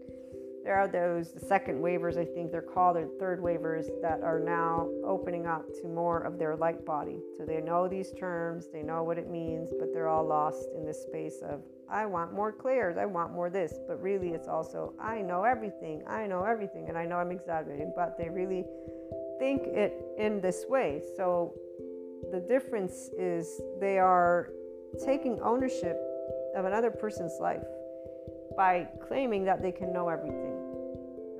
there are those, the second wavers I think they're called, or third wavers that are now opening up to more of their light body. So they know these terms, they know what it means, but they're all lost in this space of, I want more clairs, I want more this. But really, it's also, I know everything, I know everything, and I know I'm exaggerating, but they really think it in this way. So the difference is they are taking ownership of another person's life by claiming that they can know everything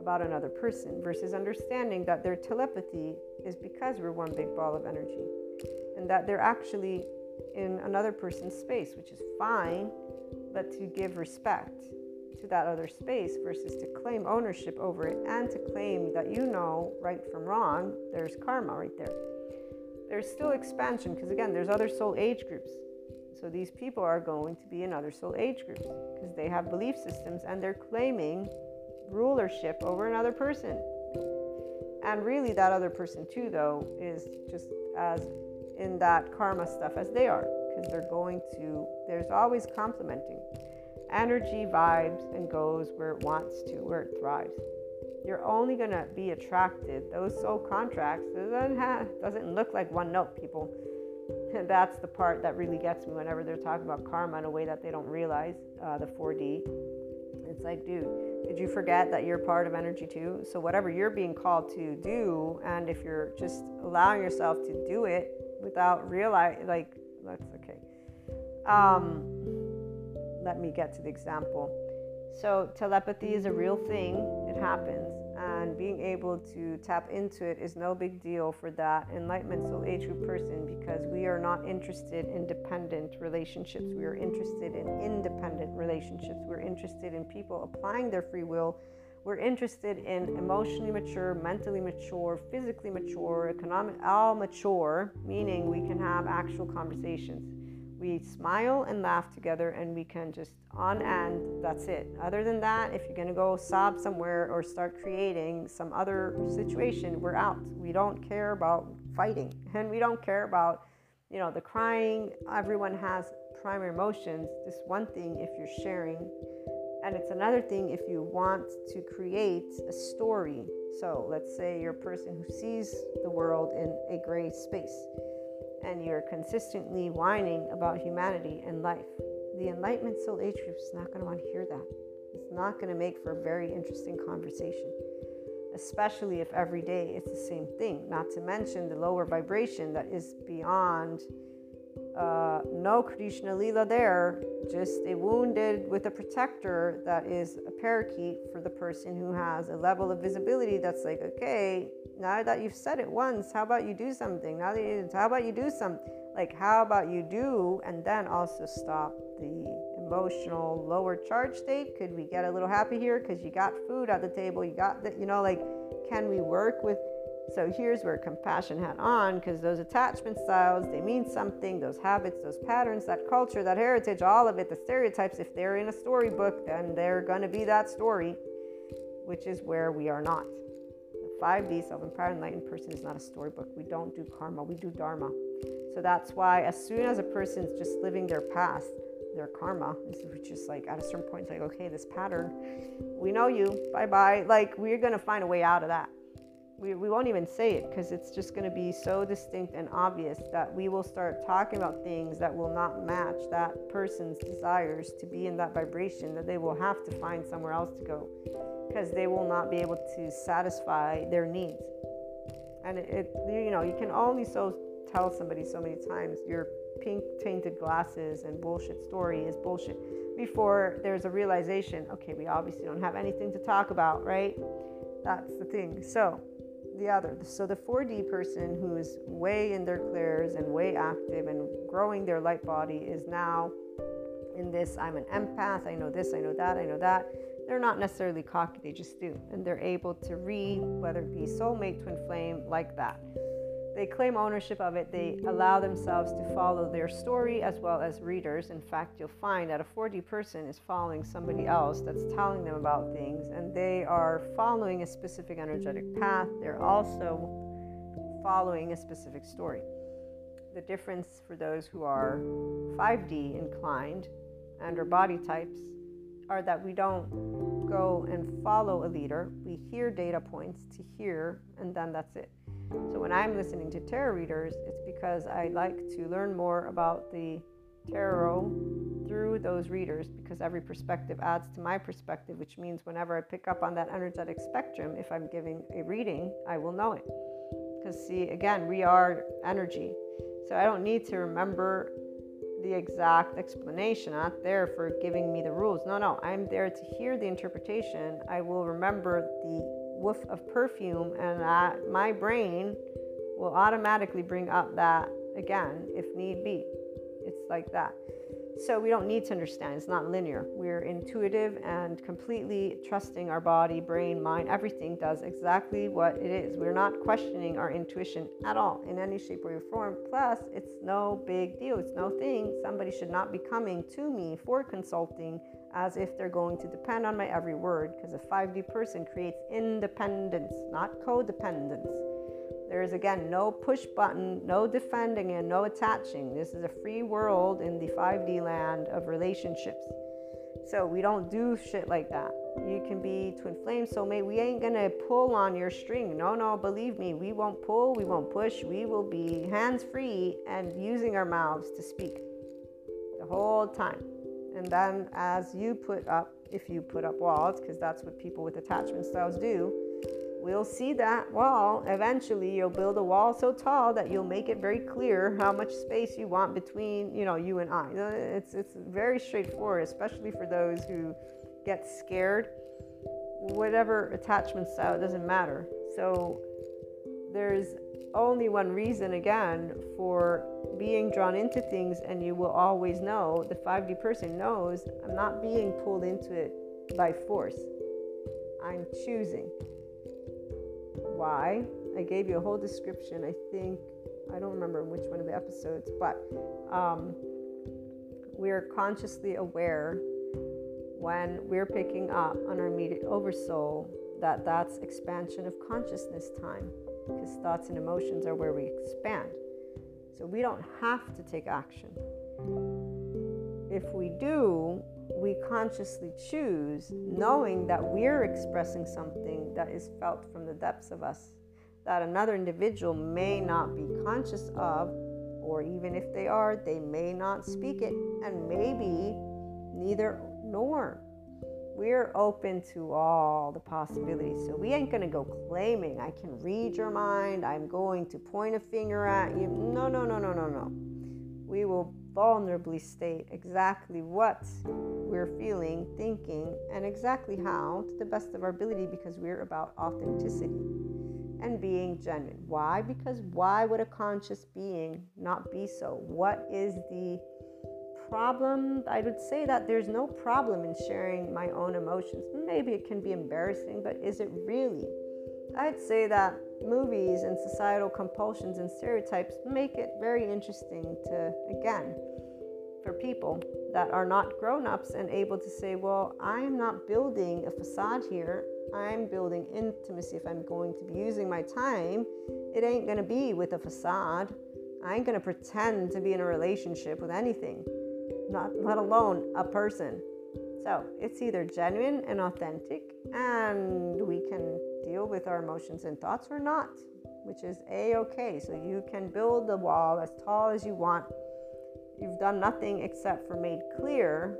about another person versus understanding that their telepathy is because we're one big ball of energy and that they're actually in another person's space, which is fine, but to give respect to that other space versus to claim ownership over it and to claim that you know right from wrong, there's karma right there. There's still expansion because, again, there's other soul age groups. So these people are going to be in other soul age groups because they have belief systems and they're claiming rulership over another person. And really, that other person, too, though, is just as in that karma stuff as they are because they're going to, there's always complementing. Energy vibes and goes where it wants to, where it thrives. You're only going to be attracted. Those soul contracts doesn't have, doesn't look like one note, people. And that's the part that really gets me whenever they're talking about karma in a way that they don't realize uh, the 4D. It's like, dude, did you forget that you're part of energy too? So, whatever you're being called to do, and if you're just allowing yourself to do it without realizing, like, that's okay. Um, let me get to the example. So, telepathy is a real thing, it happens and being able to tap into it is no big deal for that enlightenment soul age group person because we are not interested in dependent relationships. We are interested in independent relationships. We're interested in people applying their free will. We're interested in emotionally mature, mentally mature, physically mature, economic, all mature, meaning we can have actual conversations we smile and laugh together and we can just on end that's it. Other than that if you're going to go sob somewhere or start creating some other situation we're out. We don't care about fighting. (laughs) And we don't care about you know the crying. Everyone has primary emotions. This one thing if you're sharing and it's another thing if you want to create a story. So let's say you're a person who sees the world in a gray space and you're consistently whining about humanity and life, the Enlightenment Soul Age group is not going to want to hear that. It's not going to make for a very interesting conversation, especially if every day it's the same thing, not to mention the lower vibration that is beyond uh, no Krishna Lila there, just a wounded with a protector that is a parakeet for the person who has a level of visibility that's like, okay, now that you've said it once, how about you do something? Now that you, how about you do something? like, how about you do, and then also stop the emotional lower charge state? Could we get a little happy here because you got food at the table? You got that, you know, like, can we work with? So here's where compassion had on because those attachment styles, they mean something, those habits, those patterns, that culture, that heritage, all of it, the stereotypes, if they're in a storybook, then they're going to be that story, which is where we are not. The 5D, self empowered enlightened person, is not a storybook. We don't do karma, we do dharma. So that's why, as soon as a person's just living their past, their karma, is like at a certain point, it's like, okay, this pattern, we know you, bye bye. Like, we're going to find a way out of that. We, we won't even say it because it's just going to be so distinct and obvious that we will start talking about things that will not match that person's desires to be in that vibration, that they will have to find somewhere else to go because they will not be able to satisfy their needs. And it, it you know, you can only so tell somebody so many times your pink tainted glasses and bullshit story is bullshit before there's a realization okay, we obviously don't have anything to talk about, right? That's the thing. So, the other. So, the 4D person who is way in their clairs and way active and growing their light body is now in this I'm an empath, I know this, I know that, I know that they're not necessarily cocky, they just do. And they're able to read, whether it be soulmate, twin flame, like that. They claim ownership of it. They allow themselves to follow their story as well as readers. In fact, you'll find that a 4D person is following somebody else that's telling them about things, and they are following a specific energetic path. They're also following a specific story. The difference for those who are 5D inclined and or body types are that we don't go and follow a leader. We hear data points to hear, and then that's it. So when I'm listening to tarot readers, it's because I like to learn more about the tarot through those readers because every perspective adds to my perspective, which means whenever I pick up on that energetic spectrum, if I'm giving a reading, I will know it. Because, see, again, we are energy. So I don't need to remember the exact explanation. I'm not there for giving me the rules. No, no, I'm there to hear the interpretation. I will remember the whiff of perfume, and I, my brain will automatically bring up that again if need be. It's like that. So we don't need to understand. It's not linear. We're intuitive and completely trusting our body, brain, mind. Everything does exactly what it is. We're not questioning our intuition at all in any shape or form. Plus, it's no big deal. It's no thing. Somebody should not be coming to me for consulting as if they're going to depend on my every word because a 5D person creates independence, not codependence. There is again no push button, no defending, and no attaching. This is a free world in the 5D land of relationships. So we don't do shit like that. You can be twin flame soulmate. We ain't gonna pull on your string. No, no, believe me, we won't pull, we won't push. We will be hands free and using our mouths to speak the whole time. And then as you put up, if you put up walls, because that's what people with attachment styles do, we'll see that wall. Eventually, you'll build a wall so tall that you'll make it very clear how much space you want between, you know, you and I. Uh, it's it's very straightforward, especially for those who get scared. Whatever attachment style, it doesn't matter. So there's only one reason again for being drawn into things and you will always know the 5d person knows i'm not being pulled into it by force. I'm choosing. Why? I gave you a whole description. I think i don't remember which one of the episodes but um, we're consciously aware when we're picking up on our immediate oversoul that that's expansion of consciousness time because thoughts and emotions are where we expand. So we don't have to take action. If we do, we consciously choose, knowing that we're expressing something that is felt from the depths of us, that another individual may not be conscious of, or even if they are, they may not speak it, and maybe neither nor we're open to all the possibilities. So we ain't going to go claiming I can read your mind, I'm going to point a finger at you. No, no, no, no, no, no. We will vulnerably state exactly what we're feeling, thinking, and exactly how to the best of our ability because we're about authenticity and being genuine. Why? Because why would a conscious being not be so? What is the problem. I would say that there's no problem in sharing my own emotions. Maybe it can be embarrassing, but is it really? I'd say that movies and societal compulsions and stereotypes make it very interesting to, again, for people that are not grown ups and able to say, well, I'm not building a facade here. I'm building intimacy. If I'm going to be using my time, it ain't going to be with a facade. I ain't going to pretend to be in a relationship with anything not let alone a person. So it's either genuine and authentic, and we can deal with our emotions and thoughts, or not, which is a okay. So you can build the wall as tall as you want. You've done nothing except for made clear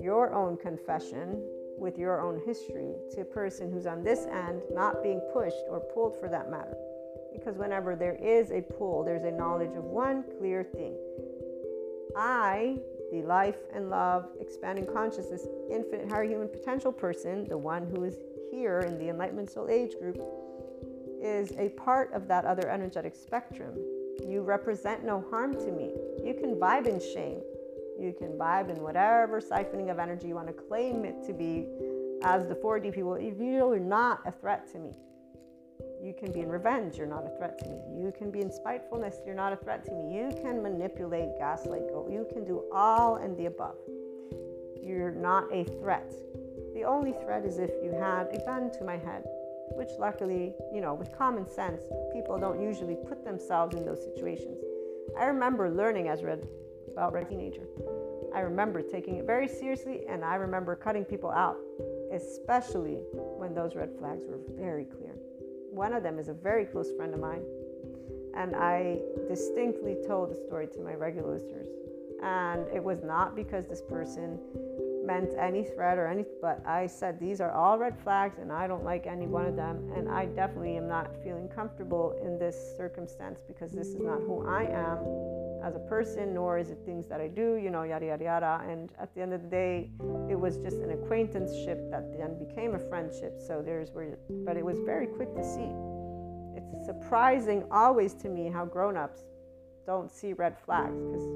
your own confession with your own history to a person who's on this end, not being pushed or pulled for that matter. Because whenever there is a pull, there's a knowledge of one clear thing. I the life and love, expanding consciousness, infinite higher human potential person, the one who is here in the Enlightenment Soul Age group, is a part of that other energetic spectrum. You represent no harm to me. You can vibe in shame. You can vibe in whatever siphoning of energy you want to claim it to be as the 4D people. If you're not a threat to me, You can be in revenge, you're not a threat to me. You can be in spitefulness, you're not a threat to me. You can manipulate, gaslight, go. You can do all and the above. You're not a threat. The only threat is if you had a gun to my head, which luckily, you know, with common sense, people don't usually put themselves in those situations. I remember learning as red about red teenager. I remember taking it very seriously and I remember cutting people out, especially when those red flags were very clear. One of them is a very close friend of mine, and I distinctly told the story to my regular listeners. And it was not because this person meant any threat or any, but I said these are all red flags and I don't like any one of them. And I definitely am not feeling comfortable in this circumstance because this is not who I am as a person, nor is it things that I do, you know, yada, yada, yada. And at the end of the day, it was just an acquaintanceship that then became a friendship. So there's where, but it was very quick to see. It's surprising always to me how grown ups don't see red flags because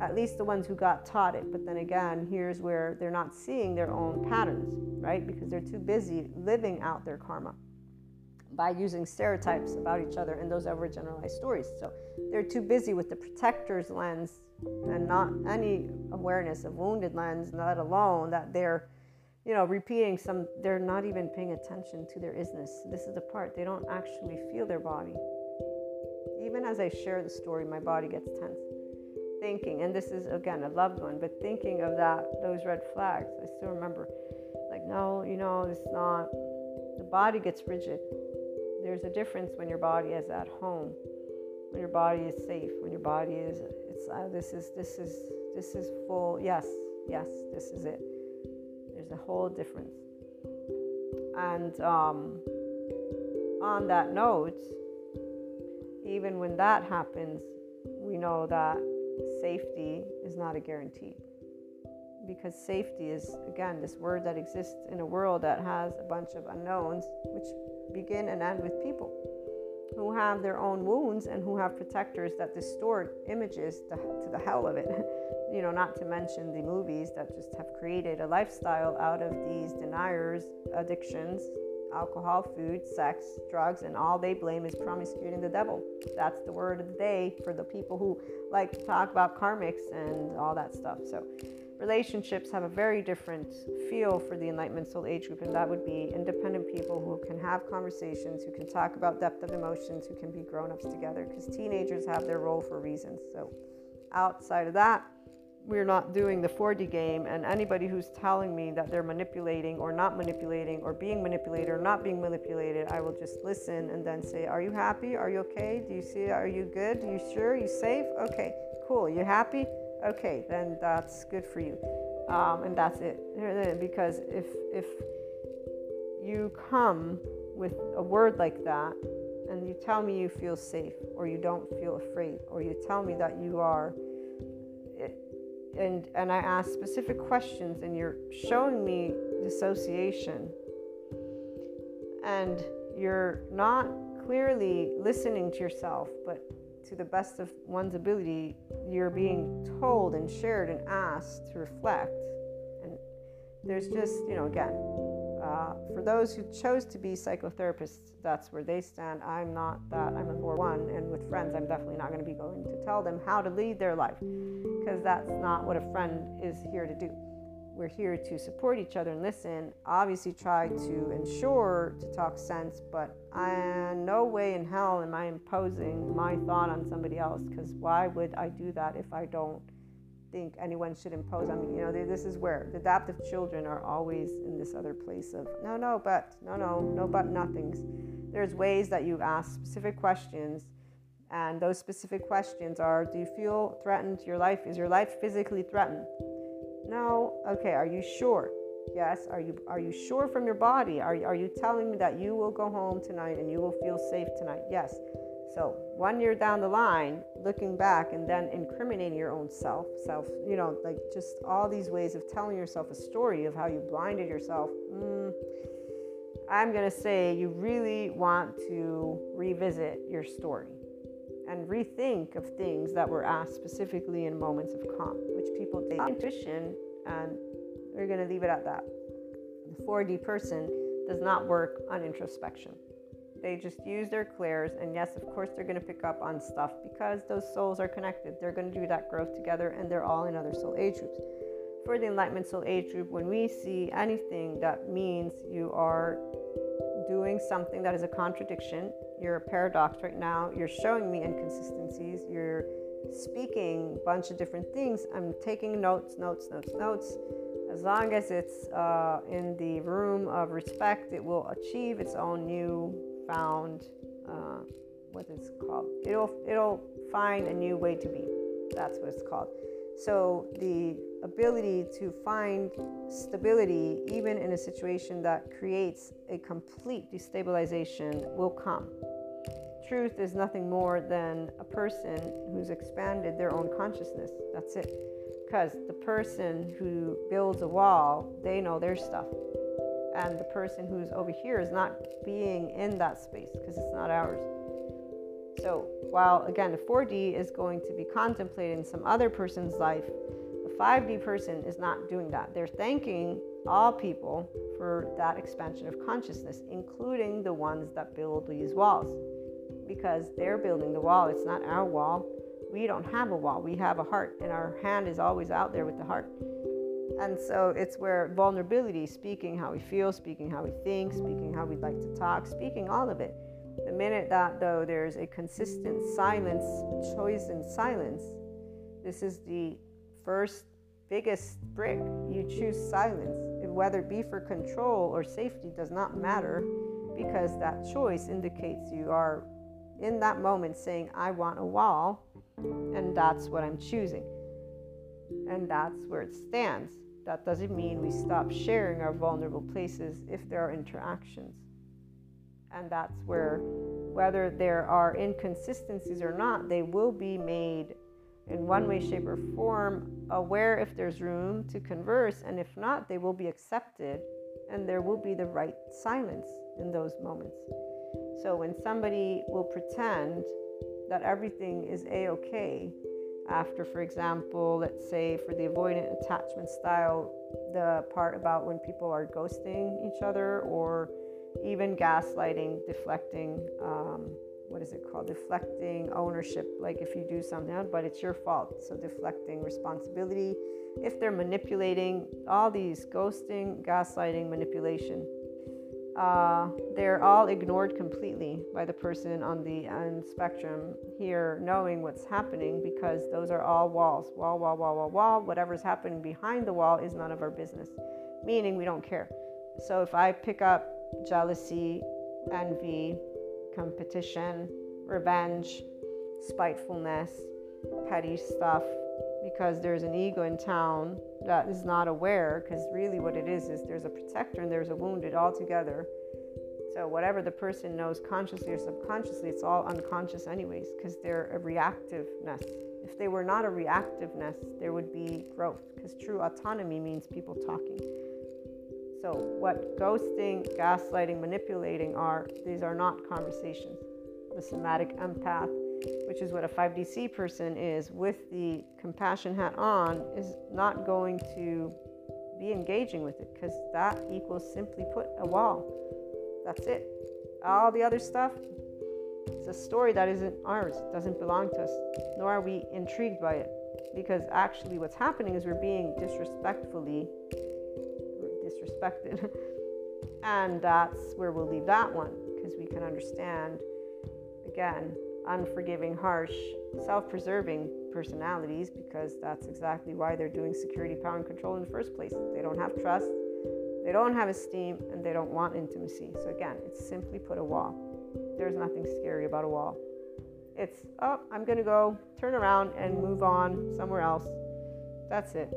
at least the ones who got taught it. But then again, here's where they're not seeing their own patterns, right? Because they're too busy living out their karma by using stereotypes about each other and those overgeneralized stories. So they're too busy with the protector's lens and not any awareness of wounded lens, let alone that they're, you know, repeating some, they're not even paying attention to their isness. This is the part, they don't actually feel their body. Even as I share the story, my body gets tense. Thinking, and this is again a loved one, but thinking of that, those red flags, I still remember, like, no, you know, it's not, the body gets rigid there's a difference when your body is at home, when your body is safe, when your body is it's uh, this is this is this is full. Yes, yes, this is it. There's a whole difference. And um, on that note, even when that happens, we know that safety is not a guarantee because safety is again this word that exists in a world that has a bunch of unknowns which begin and end with people who have their own wounds and who have protectors that distort images to, to the hell of it. (laughs) you know, not to mention the movies that just have created a lifestyle out of these deniers, addictions, alcohol, food, sex, drugs, and all they blame is promiscuity and the devil. That's the word of the day for the people who like to talk about karmics and all that stuff. So, relationships have a very different feel for the Enlightenment Soul Age group, and that would be independent people who can have conversations, who can talk about depth of emotions, who can be grown ups together, because teenagers have their role for reasons. So, outside of that, we're not doing the 4D game, and anybody who's telling me that they're manipulating or not manipulating or being manipulated or not being manipulated, I will just listen and then say, Are you happy? Are you okay? Do you see? Are you good? Are you sure? Are you safe? Okay, cool. You happy? okay, then that's good for you. Um, and that's it. Because if, if you come with a word like that and you tell me you feel safe or you don't feel afraid or you tell me that you are and and I ask specific questions and you're showing me dissociation and you're not clearly listening to yourself but to the best of one's ability, you're being told and shared and asked to reflect. And there's just, you know, again, uh, for those who chose to be psychotherapists, that's where they stand. I'm not that. I'm a 4 1. And with friends, I'm definitely not going to be going to tell them how to lead their life because that's not what a friend is here to do we're here to support each other and listen. Obviously, try to ensure to talk sense, but I, no way in hell am I imposing my thought on somebody else because why would I do that if I don't think anyone should impose on me? You know, this is where the adaptive children are always in this other place of no, no, but, no, no, no, but nothings. There's ways that you ask specific questions. And those specific questions are Do you feel threatened? Your life is your life physically threatened? No. Okay. Are you sure? Yes. Are you are you sure from your body? Are are you telling me that you will go home tonight and you will feel safe tonight? Yes. So one year down the line, looking back and then incriminating your own self, self, you know, like just all these ways of telling yourself a story of how you blinded yourself. Mm, I'm gonna say you really want to revisit your story and rethink of things that were asked specifically in moments of calm, which people take intuition and we're going to leave it at that. The 4D person does not work on introspection. They just use their clairs, and yes, of course, they're going to pick up on stuff because those souls are connected. They're going to do that growth together, and they're all in other soul age groups. For the Enlightenment Soul Age group, when we see anything that means you are doing something that is a contradiction, you're a paradox right now, you're showing me inconsistencies, you're speaking a bunch of different things, I'm taking notes, notes, notes, notes as long as it's uh, in the room of respect, it will achieve its own new found uh, it's called. It'll it'll find a new way to be. That's what it's called. So the ability to find stability, even in a situation that creates a complete destabilization, will come. Truth is nothing more than a person who's expanded their own consciousness. That's it because the person who builds a wall, they know their stuff. And the person who's over here is not being in that space because it's not ours. So, while again, the 4D is going to be contemplating some other person's life, the 5D person is not doing that. They're thanking all people for that expansion of consciousness, including the ones that build these walls, because they're building the wall. It's not our wall, we don't have a wall, we have a heart, and our hand is always out there with the heart. And so it's where vulnerability, speaking how we feel, speaking how we think, speaking how we'd like to talk, speaking all of it. The minute that, though, there's a consistent silence, choice in silence, this is the first biggest brick. You choose silence. Whether it be for control or safety does not matter because that choice indicates you are in that moment saying, I want a wall and that's what I'm choosing. And that's where it stands. That doesn't mean we stop sharing our vulnerable places if there are interactions. And that's where, whether there are inconsistencies or not, they will be made in one way, shape, or form aware if there's room to converse. And if not, they will be accepted and there will be the right silence in those moments. So when somebody will pretend that everything is a okay after, for example, let's say for the avoidant attachment style, the part about when people are ghosting each other or even gaslighting, deflecting, um, what is it called? Deflecting ownership, like if you do something, but it's your fault. So deflecting responsibility. If they're manipulating, all these ghosting, gaslighting, manipulation uh, they're all ignored completely by the person on the end spectrum here, knowing what's happening because those are all walls wall, wall, wall, wall, wall. Whatever's happening behind the wall is none of our business, meaning we don't care. So if I pick up jealousy, envy, competition, revenge, spitefulness, petty stuff, because there's an ego in town that is not aware because really what it is is there's a protector and there's a wounded all together. So whatever the person knows consciously or subconsciously it's all unconscious anyways because they're a reactiveness. If they were not a reactiveness there would be growth because true autonomy means people talking. So what ghosting gaslighting manipulating are these are not conversations. The somatic empath which is what a 5DC person is, with the compassion hat on, is not going to be engaging with it because that equals simply put a wall. That's it. All the other stuff, it's a story that isn't ours, it doesn't belong to us, nor are we intrigued by it. Because actually, what's happening is we're being disrespectfully disrespected. (laughs) and that's where we'll leave that one because we can understand again unforgiving, harsh, self preserving personalities because that's exactly why they're doing security, power, and control in the first place. They don't have trust, they don't have esteem, and they don't want intimacy. So, again, it's simply put a wall. There's nothing scary about a wall. It's, oh, I'm going to go turn around and move on somewhere else. That's it.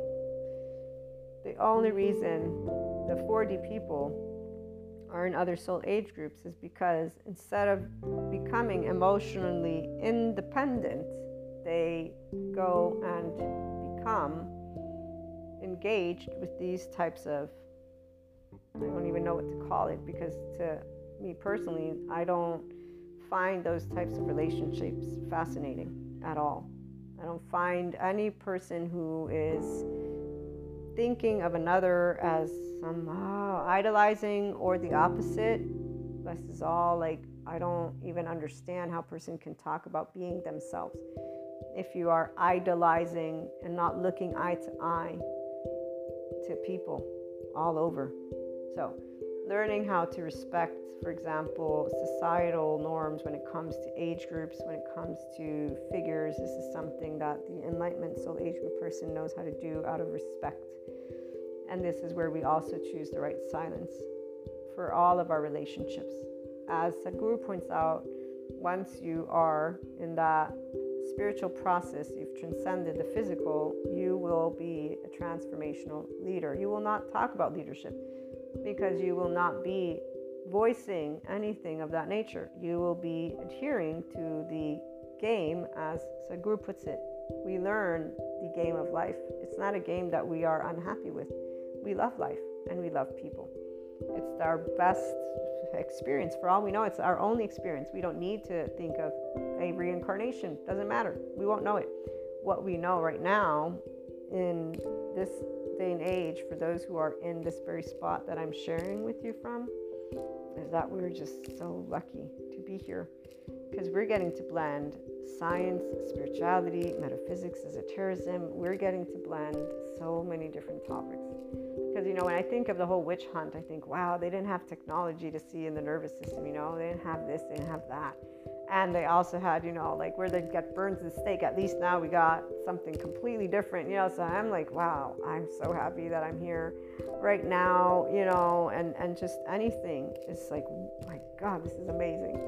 The only reason the 4D people are in other soul age groups is because instead of becoming emotionally independent, they go and become engaged with these types of I don't even know what to call it because to me personally, I don't find those types of relationships fascinating at all. I don't find any person who is thinking of another as somehow idolizing or the opposite This is all like, I don't even understand how a person can talk about being themselves. If you are idolizing and not looking eye to eye to people all over. So, learning how to respect, for example, societal norms when it comes to age groups, when it comes to figures, this is something that the Enlightenment Soul Age group person knows how to do out of respect. And this is where we also choose the right silence for all of our relationships. As Sadhguru points out, once you are in that spiritual process, you've transcended the physical, you will be a transformational leader. You will not talk about leadership because you will not be voicing anything of that nature. You will be adhering to the game, as Sadhguru puts it. We learn the game of life. It's not a game that we are unhappy with. We love life and we love people. It's our best experience. For all we know, it's our only experience. We don't need to think of a reincarnation. Doesn't matter. We won't know it. What we know right now in this day and age, for those who are in this very spot that I'm sharing with you from, is that we're just so lucky to be here because we're getting to blend science, spirituality, metaphysics, esotericism. We're getting to blend so many different topics. Because, you know, when I think of the whole witch hunt, I think, wow, they didn't have technology to see in the nervous system, you know, they didn't have this, they didn't have that. And they also had, you know, like where they'd get burns and stake. At least now we got something completely different, you know. So I'm like, wow, I'm so happy that I'm here right now, you know, and, and just anything. It's like, my God, this is amazing.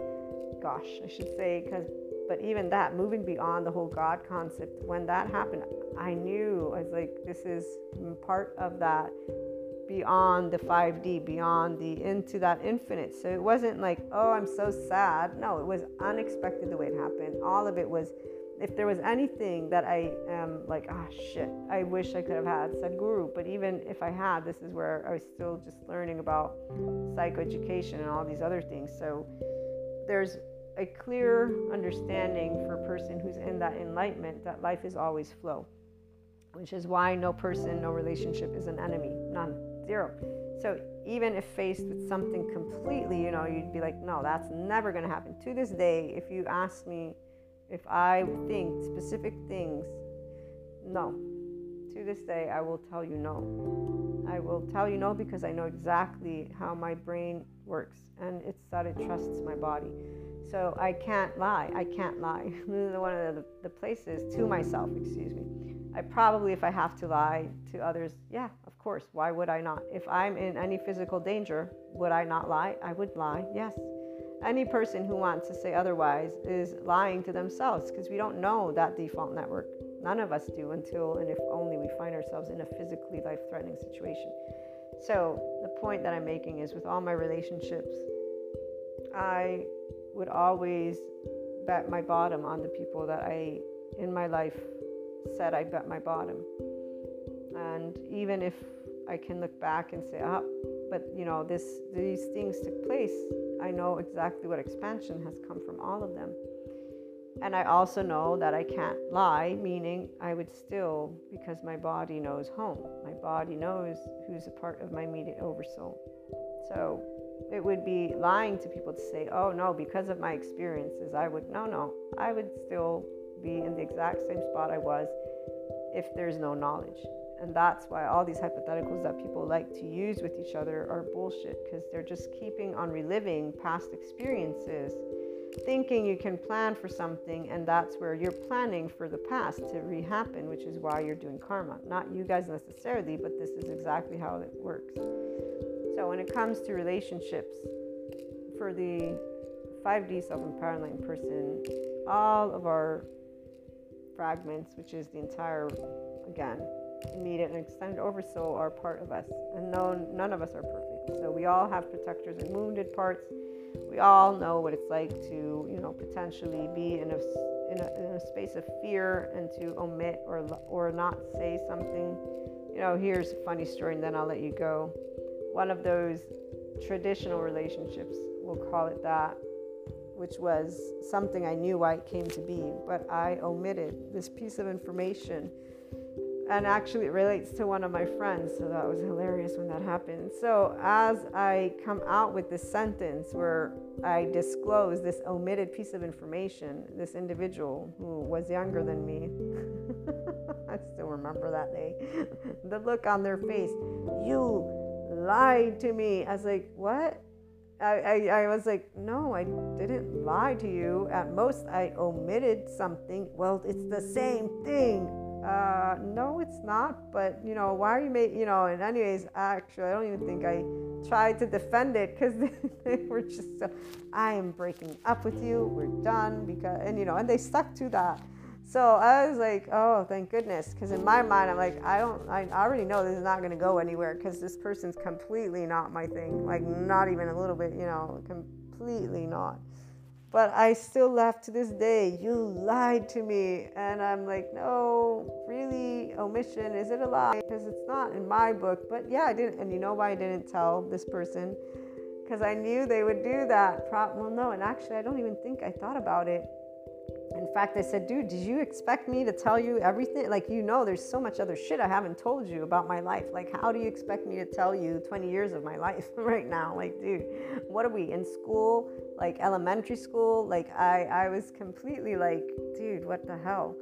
Gosh, I should say, because, but even that, moving beyond the whole God concept, when that happened, I knew I was like, this is part of that beyond the 5D, beyond the into that infinite. So it wasn't like, oh, I'm so sad. No, it was unexpected the way it happened. All of it was, if there was anything that I am like, ah, oh, shit, I wish I could have had Sadhguru. But even if I had, this is where I was still just learning about psychoeducation and all these other things. So there's a clear understanding for a person who's in that enlightenment that life is always flow which is why no person, no relationship is an enemy. None. Zero. So even if faced with something completely, you know, you'd be like, no, that's never going to happen. To this day, if you ask me if I think specific things, no. To this day, I will tell you no. I will tell you no because I know exactly how my brain works and it's that it trusts my body. So I can't lie. I can't lie. (laughs) One of the, the places to myself, excuse me. I probably, if I have to lie to others, yeah, of course. Why would I not? If I'm in any physical danger, would I not lie? I would lie, yes. Any person who wants to say otherwise is lying to themselves because we don't know that default network. None of us do until and if only we find ourselves in a physically life threatening situation. So, the point that I'm making is with all my relationships, I would always bet my bottom on the people that I, in my life, said I bet my bottom. And even if I can look back and say, ah, but you know, this these things took place, I know exactly what expansion has come from all of them. And I also know that I can't lie, meaning I would still, because my body knows home. My body knows who's a part of my immediate oversoul. So it would be lying to people to say, oh no, because of my experiences, I would, no, no, I would still be in the exact same spot I was if there's no knowledge. And that's why all these hypotheticals that people like to use with each other are bullshit because they're just keeping on reliving past experiences, thinking you can plan for something, and that's where you're planning for the past to rehappen, which is why you're doing karma. Not you guys necessarily, but this is exactly how it works. So when it comes to relationships, for the 5D self empowerment person, all of our fragments, which is the entire, again, immediate and extended oversoul, are part of us. And no, none of us are perfect. So we all have protectors and wounded parts. We all know what it's like to, you know, potentially be in a, in a, in a space of fear and to omit or, or not say something. You know, here's a funny story, and then I'll let you go. One of those traditional relationships, we'll call it that, which was something I knew why it came to be, but I omitted this piece of information. And actually it relates to one of my friends so that was hilarious when that happened. So as i come out with this sentence where i disclose this omitted piece of information this individual who was younger than me (laughs) i still remember that day (laughs) the look on their face you lied to me. I was like what I, I, I was like, no, I didn't lie to you. At most, I omitted something. Well, it's the same thing uh, no, it's not. But you know, why are you making? You know, and anyways, actually, I don't even think I tried to defend it because they, (laughs) they, were just. So, I am breaking up with you. We're done because, and you know, and they stuck to that. So I was like, oh, thank goodness. Because in my mind, I'm like, I don't, I already know this is not going to go anywhere because this person's completely not my thing. Like, not even a little bit, you know, completely not. But I still laugh to this day. You lied to me. And I'm like, no, really? Omission? Is it a lie? Because it's not in my book. But yeah, I didn't. And you know why I didn't tell this person? Because I knew they would do that. well, no. And actually, I don't even think I thought about it in fact, I said, dude, did you expect me to tell you everything? Like, you know, there's so much other shit I haven't told you about my life. Like, how do you expect me to tell you 20 years of my (laughs) life right now? Like, dude, what are we in school? Like, elementary school? Like, I, I was completely like, dude, what the hell?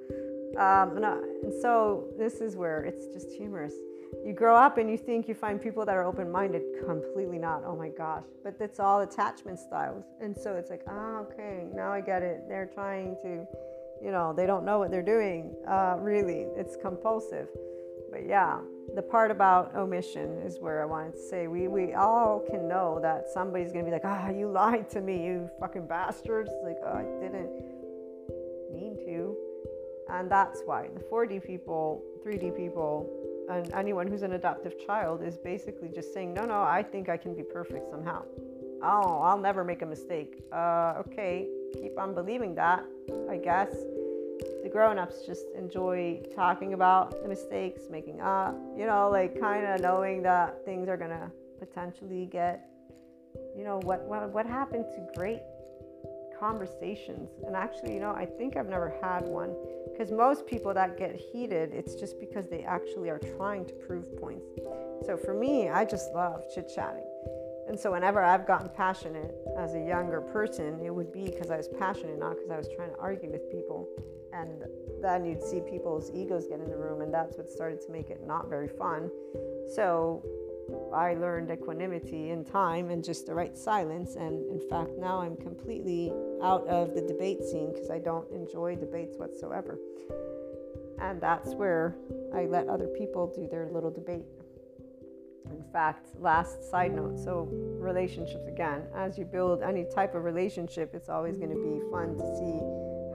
Um, and, uh, and so this is where it's just humorous you grow up and you think you find people that are open minded. Completely not. Oh my gosh. But it's all attachment styles. And so it's like, ah, okay, now I get it. They're trying to, you know, they don't know what they're doing. Uh, really, it's compulsive. But yeah, the part about omission is where I wanted to say we, we all can know that somebody's going to be like, ah, you lied to me, you fucking bastards. Like, oh, I didn't mean to. And that's why the 4D people, 3D people, and anyone who's an adaptive child is basically just saying, no, no, I think I can be perfect somehow. Oh, I'll never make a mistake. Uh, okay, keep on believing that, I guess. The grown ups just enjoy talking about the mistakes, making up, you know, like kind of knowing that things are going to potentially get, you know, what, what, what happened to great conversations. And actually, you know, I think I've never had one because most people that get heated, it's just because they actually are trying to prove points. So for me, I just love chit chatting. And so whenever I've gotten passionate as a younger person, it would be because I was passionate, not because I was trying to argue with people. And then you'd see people's egos get in the room, and that's what started to make it not very fun. So I learned equanimity in time and just the right silence. And in fact, now I'm completely out of the debate scene because I don't enjoy debates whatsoever. And that's where I let other people do their little debate. In fact, last side note so, relationships again, as you build any type of relationship, it's always going to be fun to see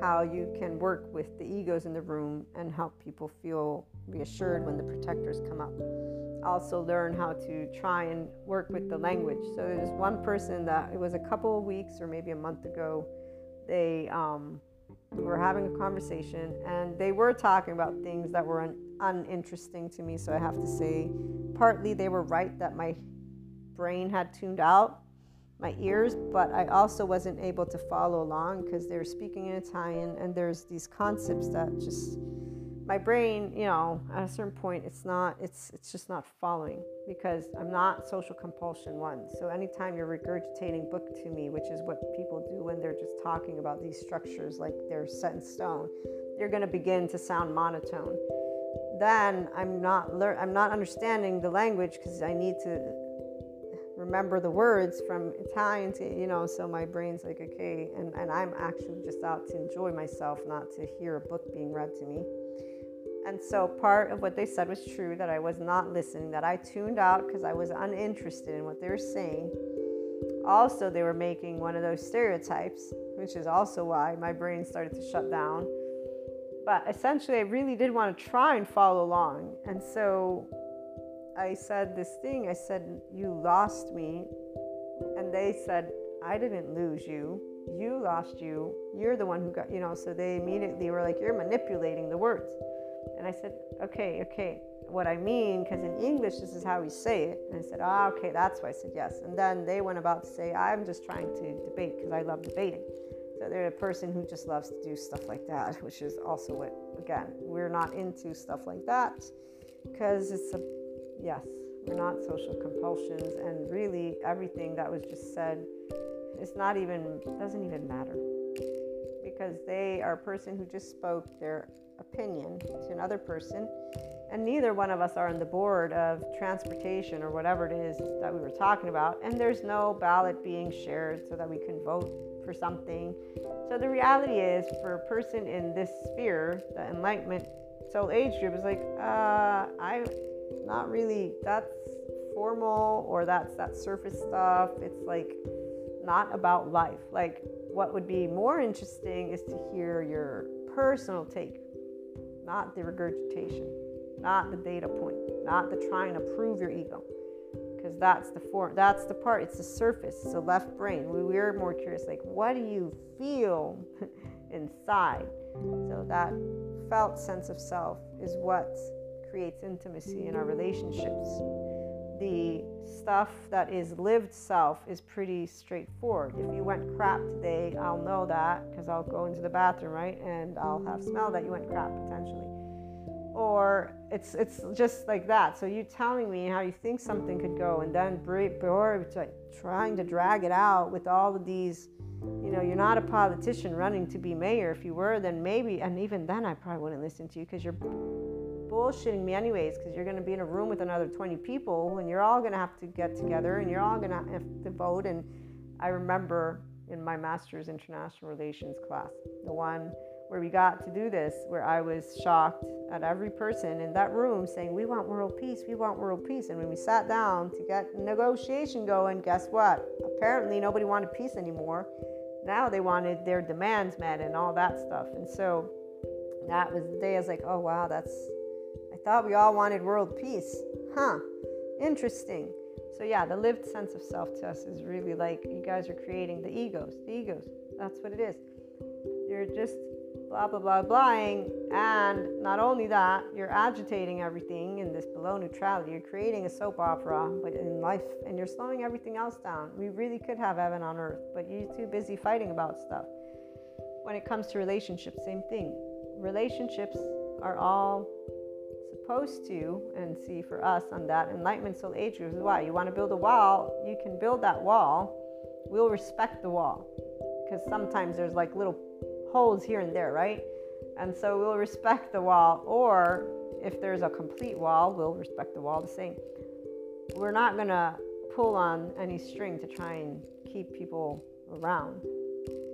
how you can work with the egos in the room and help people feel reassured when the protectors come up also learn how to try and work with the language. So there's one person that it was a couple of weeks or maybe a month ago. They um, were having a conversation and they were talking about things that were un- uninteresting to me. So I have to say, partly they were right that my brain had tuned out my ears, but I also wasn't able to follow along because they were speaking in Italian and there's these concepts that just my brain, you know, at a certain point, it's not, it's, it's just not following because I'm not social compulsion one. So anytime you're regurgitating book to me, which is what people do when they're just talking about these structures like they're set in stone, you're going to begin to sound monotone. Then I'm not lear- I'm not understanding the language because I need to remember the words from Italian to, you know, so my brain's like, okay, and, and I'm actually just out to enjoy myself, not to hear a book being read to me. And so part of what they said was true that I was not listening, that I tuned out because I was uninterested in what they were saying. Also, they were making one of those stereotypes, which is also why my brain started to shut down. But essentially, I really did want to try and follow along. And so I said this thing I said, You lost me. And they said, I didn't lose you. You lost you. You're the one who got, you know. So they immediately were like, You're manipulating the words. And I said, okay, okay, what I mean, because in English, this is how we say it. And I said, ah, okay, that's why I said yes. And then they went about to say, I'm just trying to debate because I love debating. So they're a person who just loves to do stuff like that, (laughs) which is also what, again, we're not into stuff like that because it's a, yes, we're not social compulsions. And really, everything that was just said it's not even, doesn't even matter because they are a person who just spoke their opinion to another person. And neither one of us are on the board of transportation or whatever it is that we were talking about. And there's no ballot being shared so that we can vote for something. So the reality is for a person in this sphere the enlightenment soul age group is like uh I'm not really that's formal or that's that surface stuff. It's like not about life. Like what would be more interesting is to hear your personal take not the regurgitation not the data point, not the trying to prove your ego. Because that's the form, that's the part, it's the surface, it's the left brain. We, we're more curious, like, what do you feel (laughs) inside? So that felt sense of self is what creates intimacy in our relationships. The stuff that is lived self is pretty straightforward. If you went crap today, I'll know that because I'll go into the bathroom, right? And I'll have smell that you went crap potentially or it's it's just like that. So you telling me how you think something could go, and then like trying to drag it out with all of these, you know, you're not a politician running to be mayor. If you were, then maybe, and even then, I probably wouldn't listen to you because you're bullshitting me anyways. Because you're going to be in a room with another 20 people, and you're all going to have to get together, and you're all going to have to vote. And I remember in my master's international relations class, the one where we got to do this, where I was shocked at every person in that room saying, We want world peace, we want world peace. And when we sat down to get negotiation going, guess what? Apparently, nobody wanted peace anymore. Now they wanted their demands met and all that stuff. And so that was the day I was like, Oh, wow, that's, thought we all wanted world peace. Huh, interesting. So, yeah, the lived sense of self to us is really like you guys are creating the egos, the egos. That's what it is. You're just blah blah blah blahing and not only that you're agitating everything in this below neutrality you're creating a soap opera but in life and you're slowing everything else down we really could have heaven on earth but you're too busy fighting about stuff when it comes to relationships same thing relationships are all supposed to and see for us on that enlightenment soul age is why you want to build a wall you can build that wall we'll respect the wall because sometimes there's like little holes here and there, right? And so we'll respect the wall, or if there's a complete wall, we'll respect the wall the same. We're not going to pull on any string to try and keep people around.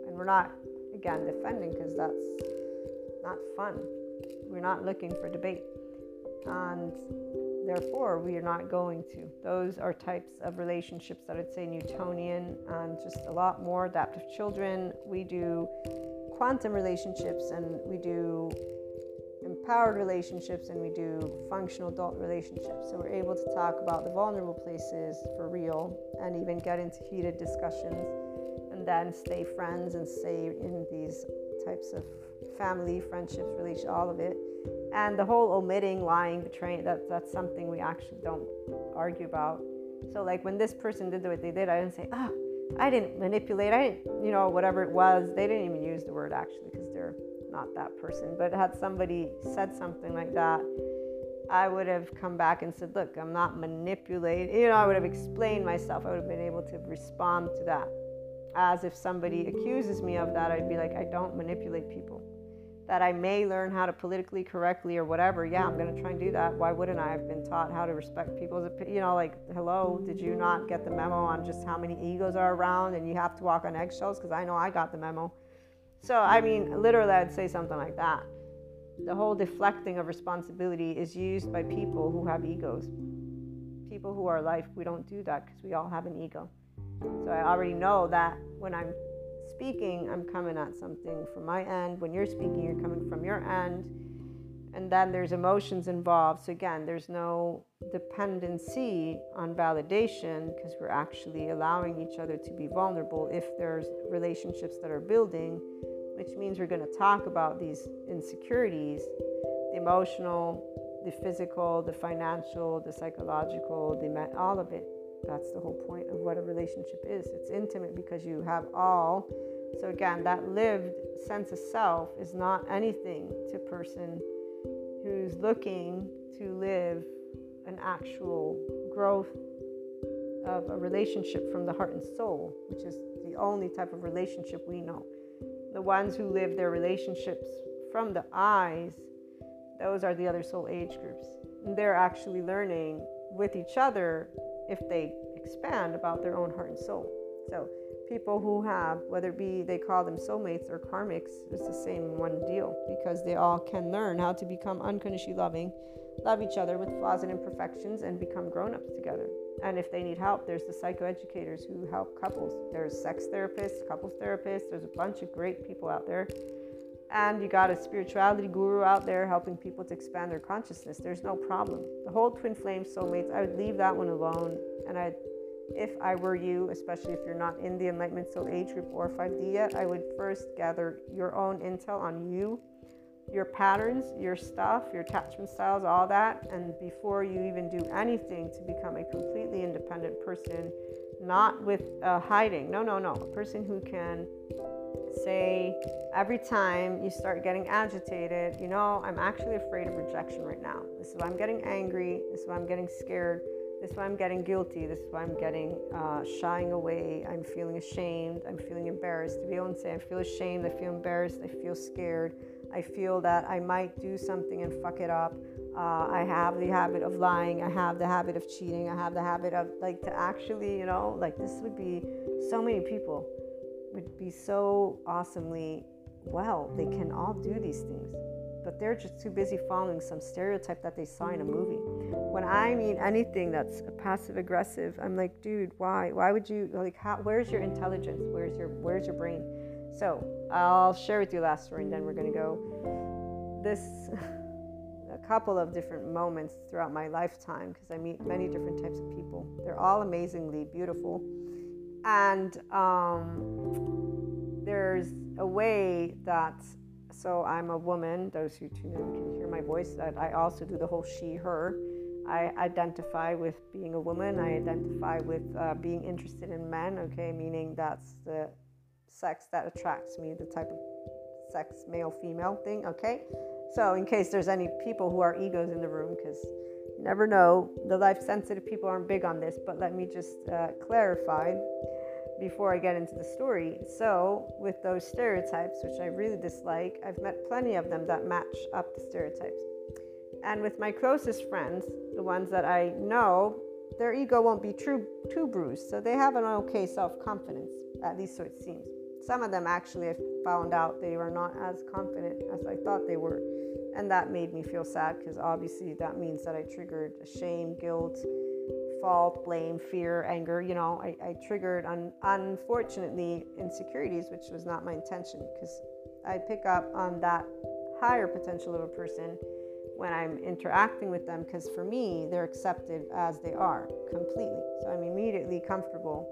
And we're not, again, defending because that's not fun. We're not looking for debate. And therefore, we are not going to. Those are types of relationships that I'd say Newtonian and just a lot more adaptive children. We do quantum relationships and we do empowered relationships and we do functional adult relationships. So we're able to talk about the vulnerable places for real and even get into heated discussions and then stay friends and stay in these types of family, friendships, relation, all of it. And the whole omitting, lying, betraying, that, that's something we actually don't argue about. So like when this person did what they did, I didn't say, oh, I didn't manipulate. I didn't, you know, whatever it was. They didn't even use the word actually because they're not that person. But had somebody said something like that, I would have come back and said, Look, I'm not manipulating. You know, I would have explained myself. I would have been able to respond to that. As if somebody accuses me of that, I'd be like, I don't manipulate people that I may learn how to politically correctly or whatever, yeah, I'm going to try and do that. Why wouldn't I? I've been taught how to respect people's opinion. You know, like, hello, did you not get the memo on just how many egos are around and you have to walk on eggshells? Because I know I got the memo. So, I mean, literally, I'd say something like that. The whole deflecting of responsibility is used by people who have egos. People who are life, we don't do that because we all have an ego. So I already know that when I'm speaking, I'm coming at something from my end. When you're speaking, you're coming from your end. And then there's emotions involved. So, again, there's no dependency on validation because we're actually allowing each other to be vulnerable if there's relationships that are building, which means we're going to talk about these insecurities the emotional, the physical, the financial, the psychological, the all of it that's the whole point of what a relationship is. It's intimate because you have all So, again, that lived sense of self is not anything to person who's looking to live an actual growth of a relationship from the heart and soul, which is the only type of relationship we know. The ones who live their relationships from the eyes, those are the other soul age groups. And they're actually learning with each other if they expand about their own heart and soul. So, people who have, whether it be they call them soulmates or karmics, it's the same one deal because they all can learn how to become unconditionally loving, love each other with flaws and imperfections, and become grown ups together. And if they need help, there's the psychoeducators who help couples. There's sex therapists, couples therapists. There's a bunch of great people out there. And you got a spirituality guru out there helping people to expand their consciousness. There's no problem. The whole twin flame soulmates, I would leave that one alone. And I, if I were you, especially if you're not in the Enlightenment Soul Age group or 5D yet, I would first gather your own intel on you your patterns, your stuff, your attachment styles, all that. And before you even do anything to become a completely independent person, not with uh, hiding. No, no, no. A person who can say every time you start getting agitated, you know, I'm actually afraid of rejection right now. This is why I'm getting angry. This is why I'm getting scared. This is why I'm getting guilty. This is why I'm getting uh, shying away. I'm feeling ashamed. I'm feeling embarrassed. To be able to say, I feel ashamed. I feel embarrassed. I feel scared. I feel that I might do something and fuck it up. Uh, I have the habit of lying. I have the habit of cheating. I have the habit of like to actually, you know, like this would be so many people would be so awesomely well. They can all do these things, but they're just too busy following some stereotype that they saw in a movie. When I mean anything that's passive aggressive, I'm like, dude, why? Why would you like? How, where's your intelligence? Where's your Where's your brain? So I'll share with you last story and then we're to go. This, (laughs) a couple of different moments throughout my lifetime because I meet many different types of people. They're all amazingly beautiful. And um, there's a way that, so I'm a woman, those who tune in can hear my voice, that I also do the whole she, her. I identify with being a woman. I identify with uh, being interested in men, okay, meaning that's the sex that attracts me, the type of sex male female thing, okay? So, in case there's any people who are egos in the room, because never know, the life sensitive people aren't big on this, but let me just uh, clarify before I get into the story. So, with those stereotypes, which I really dislike, I've met plenty of them that match up the stereotypes. And with my closest friends, the ones that I know, their ego won't be too, too bruised. So they have an okay self confidence, at least so it seems. Some of them actually I found out they were not as confident as I thought they were. And that made me feel sad because obviously that means that I triggered shame, guilt, fault, blame, fear, anger. You know, I, I triggered, un- unfortunately, insecurities, which was not my intention because I pick up on that higher potential of a person when I'm interacting with them because for me, they're accepted as they are completely. So I'm immediately comfortable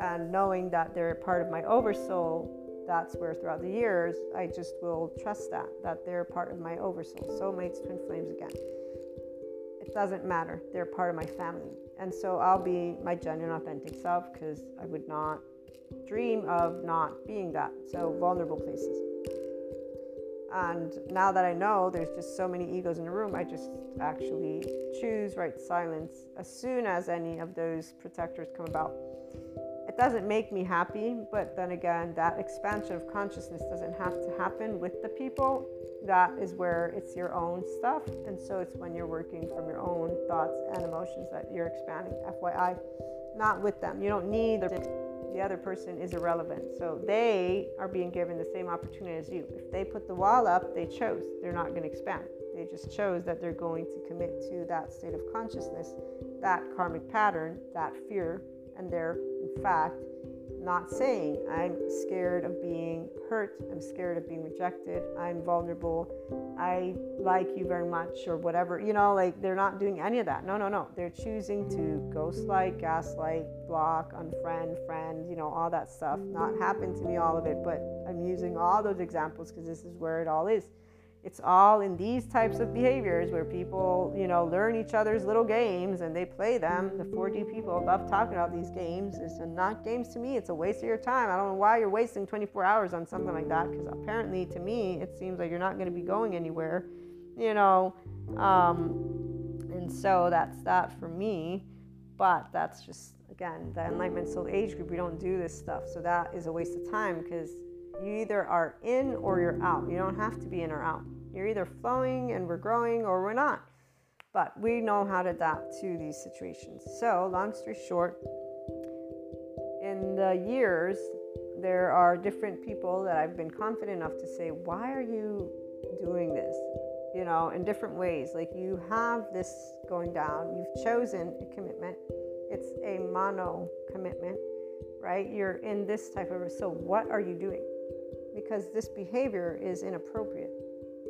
and knowing that they're part of my oversoul that's where throughout the years i just will trust that that they're part of my oversoul soulmates twin flames again it doesn't matter they're part of my family and so i'll be my genuine authentic self because i would not dream of not being that. So vulnerable places. And now that i know there's just so many egos in the room i just actually choose right silence as soon as any of those protectors come about. It doesn't make me happy, but then again, that expansion of consciousness doesn't have to happen with the people. That is where it's your own stuff. And so it's when you're working from your own thoughts and emotions that you're expanding, FYI, not with them. You don't need the, the other person is irrelevant. So they are being given the same opportunity as you. If they put the wall up, they chose. They're not going to expand. They just chose that they're going to commit to that state of consciousness, that karmic pattern, that fear, and they're in fact not saying i'm scared of being hurt i'm scared of being rejected i'm vulnerable i like you very much or whatever you know like they're not doing any of that. No no no. They're choosing to ghost, ghostlight gaslight block unfriend friend you know all that stuff. Not happened to me all of it but i'm using all those examples because this is where it all is it's all in these types of behaviors where people, you know, learn each other's little games and they play them. The 4D people love talking about these games. It's not games to me. It's a waste of your time. I don't know why you're wasting 24 hours on something like that because apparently to me it seems like you're not going to be going anywhere, you know. Um, and so that's that for me. But that's just again the enlightenment soul age group. We don't do this stuff, so that is a waste of time because you either are in or you're out. You don't have to be in or out. You're either flowing and we're growing or we're not. But we know how to adapt to these situations. So, long story short, in the years, there are different people that I've been confident enough to say, Why are you doing this? You know, in different ways. Like you have this going down, you've chosen a commitment, it's a mono commitment, right? You're in this type of, so what are you doing? Because this behavior is inappropriate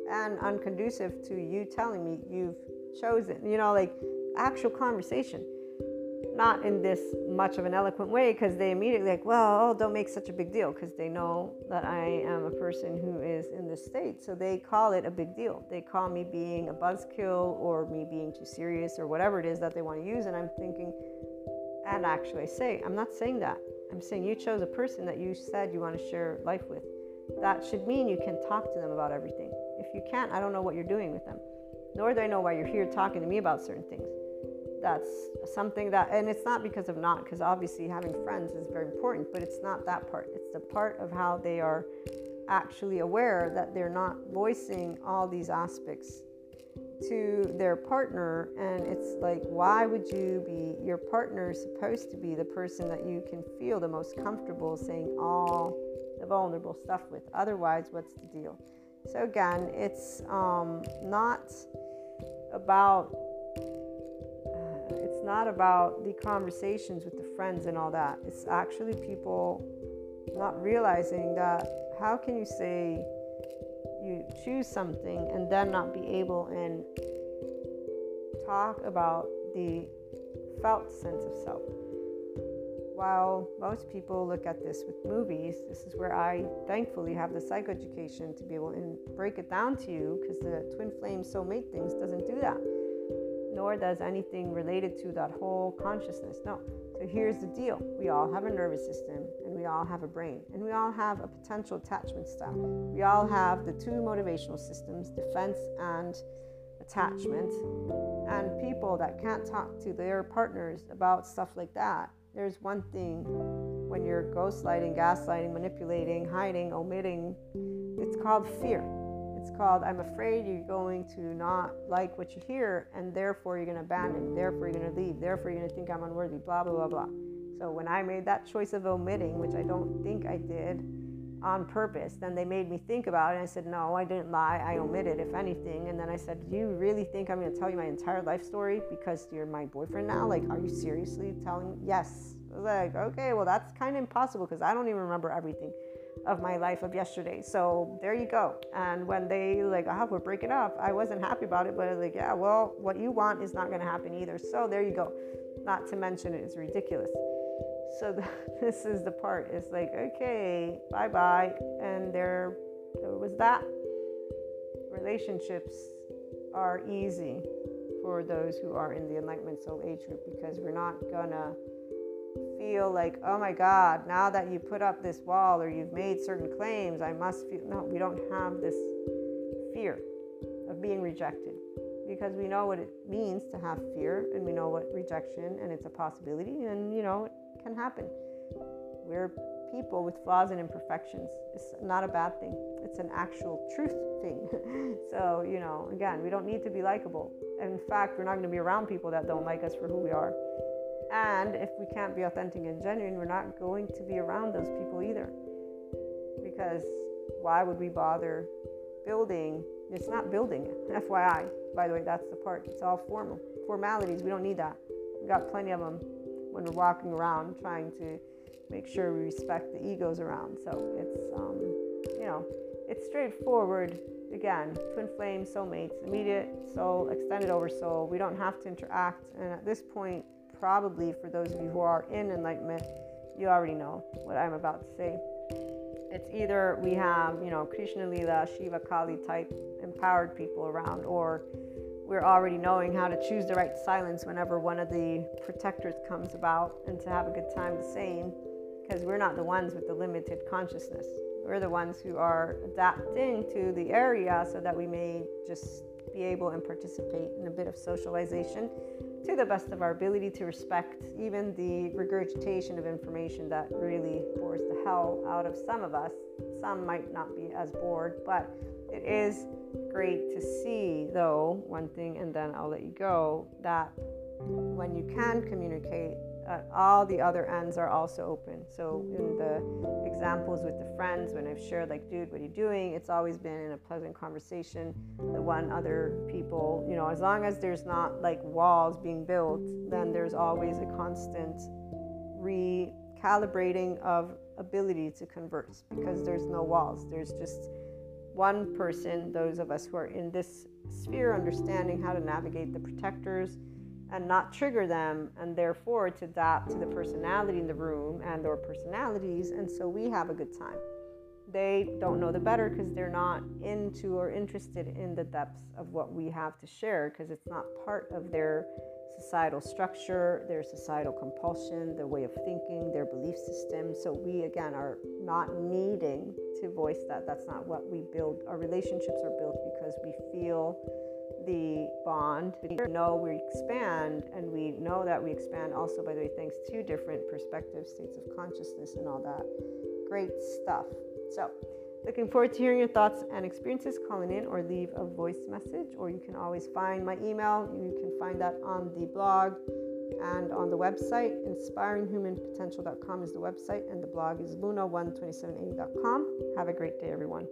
and unconducive to you telling me you've chosen, you know, like actual conversation. Not in this much of an eloquent way because they immediately like, well, oh, don't make such a big deal because they know that I am a person who is in this state. So they call it a big deal. They call me being a buzzkill or me being too serious or whatever it is that they want to use. And I'm thinking, and actually I say, I'm not saying that. I'm saying you chose a person that you said you want to share life with that should mean you can talk to them about everything. If you can't, I don't know what you're doing with them. Nor do I know why you're here talking to me about certain things. That's something that, and it's not because of not, because obviously having friends is very important, but it's not that part. It's the part of how they are actually aware that they're not voicing all these aspects to their partner and it's like why would you be your partner is supposed to be the person that you can feel the most comfortable saying all the vulnerable stuff with. Otherwise, what's the deal? So, again, it's um, not about. Uh, it's not about the conversations with the friends and all that. It's actually people not realizing that how can you say you choose something and then not be able and talk about the felt sense of self while most people look at this with movies, this is where I thankfully have the psychoeducation to be able to break it down to you because the twin flame soulmate things doesn't do that, nor does anything related to that whole consciousness. No. So here's the deal we all have a nervous system and we all have a brain and we all have a potential attachment style. We all have the two motivational systems defense and attachment. And people that can't talk to their partners about stuff like that there's one thing when you're ghostlighting, gaslighting, manipulating, hiding, omitting, it's called fear. It's called, I'm afraid you're going to not like what you hear, and therefore you're going to abandon, therefore you're going to leave, therefore you're going to think I'm unworthy, blah, blah, blah, blah. So when I made that choice of omitting, which I don't think I did, on purpose. Then they made me think about it. And I said, No, I didn't lie. I omitted, if anything. And then I said, Do you really think I'm going to tell you my entire life story because you're my boyfriend now? Like, are you seriously telling? Yes. I was like, Okay, well, that's kind of impossible because I don't even remember everything of my life of yesterday. So there you go. And when they like, oh, we're breaking up, I wasn't happy about it, but I was like, yeah, well, what you want is not going to happen either. So there you go. Not to mention it is ridiculous. So the, (laughs) this is the part. It's like, okay, bye bye. And there, there was that. Relationships are easy for those who are in the Enlightenment Soul Age group because we're not gonna feel like, oh my God, now that you put up this wall or you've made certain claims, I must feel. No, we don't have this fear of being rejected because we know what it means to have fear and we know what rejection and it's a possibility and you know can happen. We're people with flaws and imperfections. It's not a bad thing, it's an actual truth thing. (laughs) so, you know, again, we don't need to be likable. In fact, we're not going to be around people that don't like us for who we are. And if we can't be authentic and genuine, we're not going to be around those people either. Because why would we bother building? It's not building, FYI. By the way, that's the part. It's all formal. Formalities, we don't need that. We got plenty of them when we're walking around trying to make sure we respect the egos around. So it's, um, you know, it's straightforward. Again, twin flame, soulmates, immediate soul, extended over soul. We don't have to interact. And at this point, probably for those of you who are in enlightenment, you already know what I'm about to say. It's either we have, you know, Krishna Lila, Shiva Kali type empowered people around, or we're already knowing how to choose the right silence whenever one of the protectors comes about and to have a good time the same because we're not the ones with the limited consciousness. We're the ones who are adapting to the area so that we may just be able and participate in a bit of socialization to the best of our ability to respect even the regurgitation of information that really bores the hell out of some of us. Some might not be as bored, but it is great to see, though, one thing, and then I'll let you go, that when you can communicate, uh, all the other ends are also open. So, in the examples with the friends, when I've shared, like, dude, what are you doing? It's always been in a pleasant conversation. The one other people, you know, as long as there's not like walls being built, then there's always a constant recalibrating of ability to converse because there's no walls. There's just one person, those of us who are in this sphere, understanding how to navigate the protectors and not trigger them and therefore to adapt to the personality in the room and or personalities and so we have a good time. They don't know the better because they're not into or interested in the depths of what we have to share because it's not part of their societal structure, their societal compulsion, their way of thinking, their belief system. So we again are not needing to voice that. That's not what we build. Our relationships are built because we feel the bond. We know we expand, and we know that we expand also, by the way, thanks to different perspectives, states of consciousness, and all that great stuff. So, looking forward to hearing your thoughts and experiences. Calling in or leave a voice message, or you can always find my email. You can find that on the blog and on the website. InspiringHumanPotential.com is the website, and the blog is luna12780.com. Have a great day, everyone.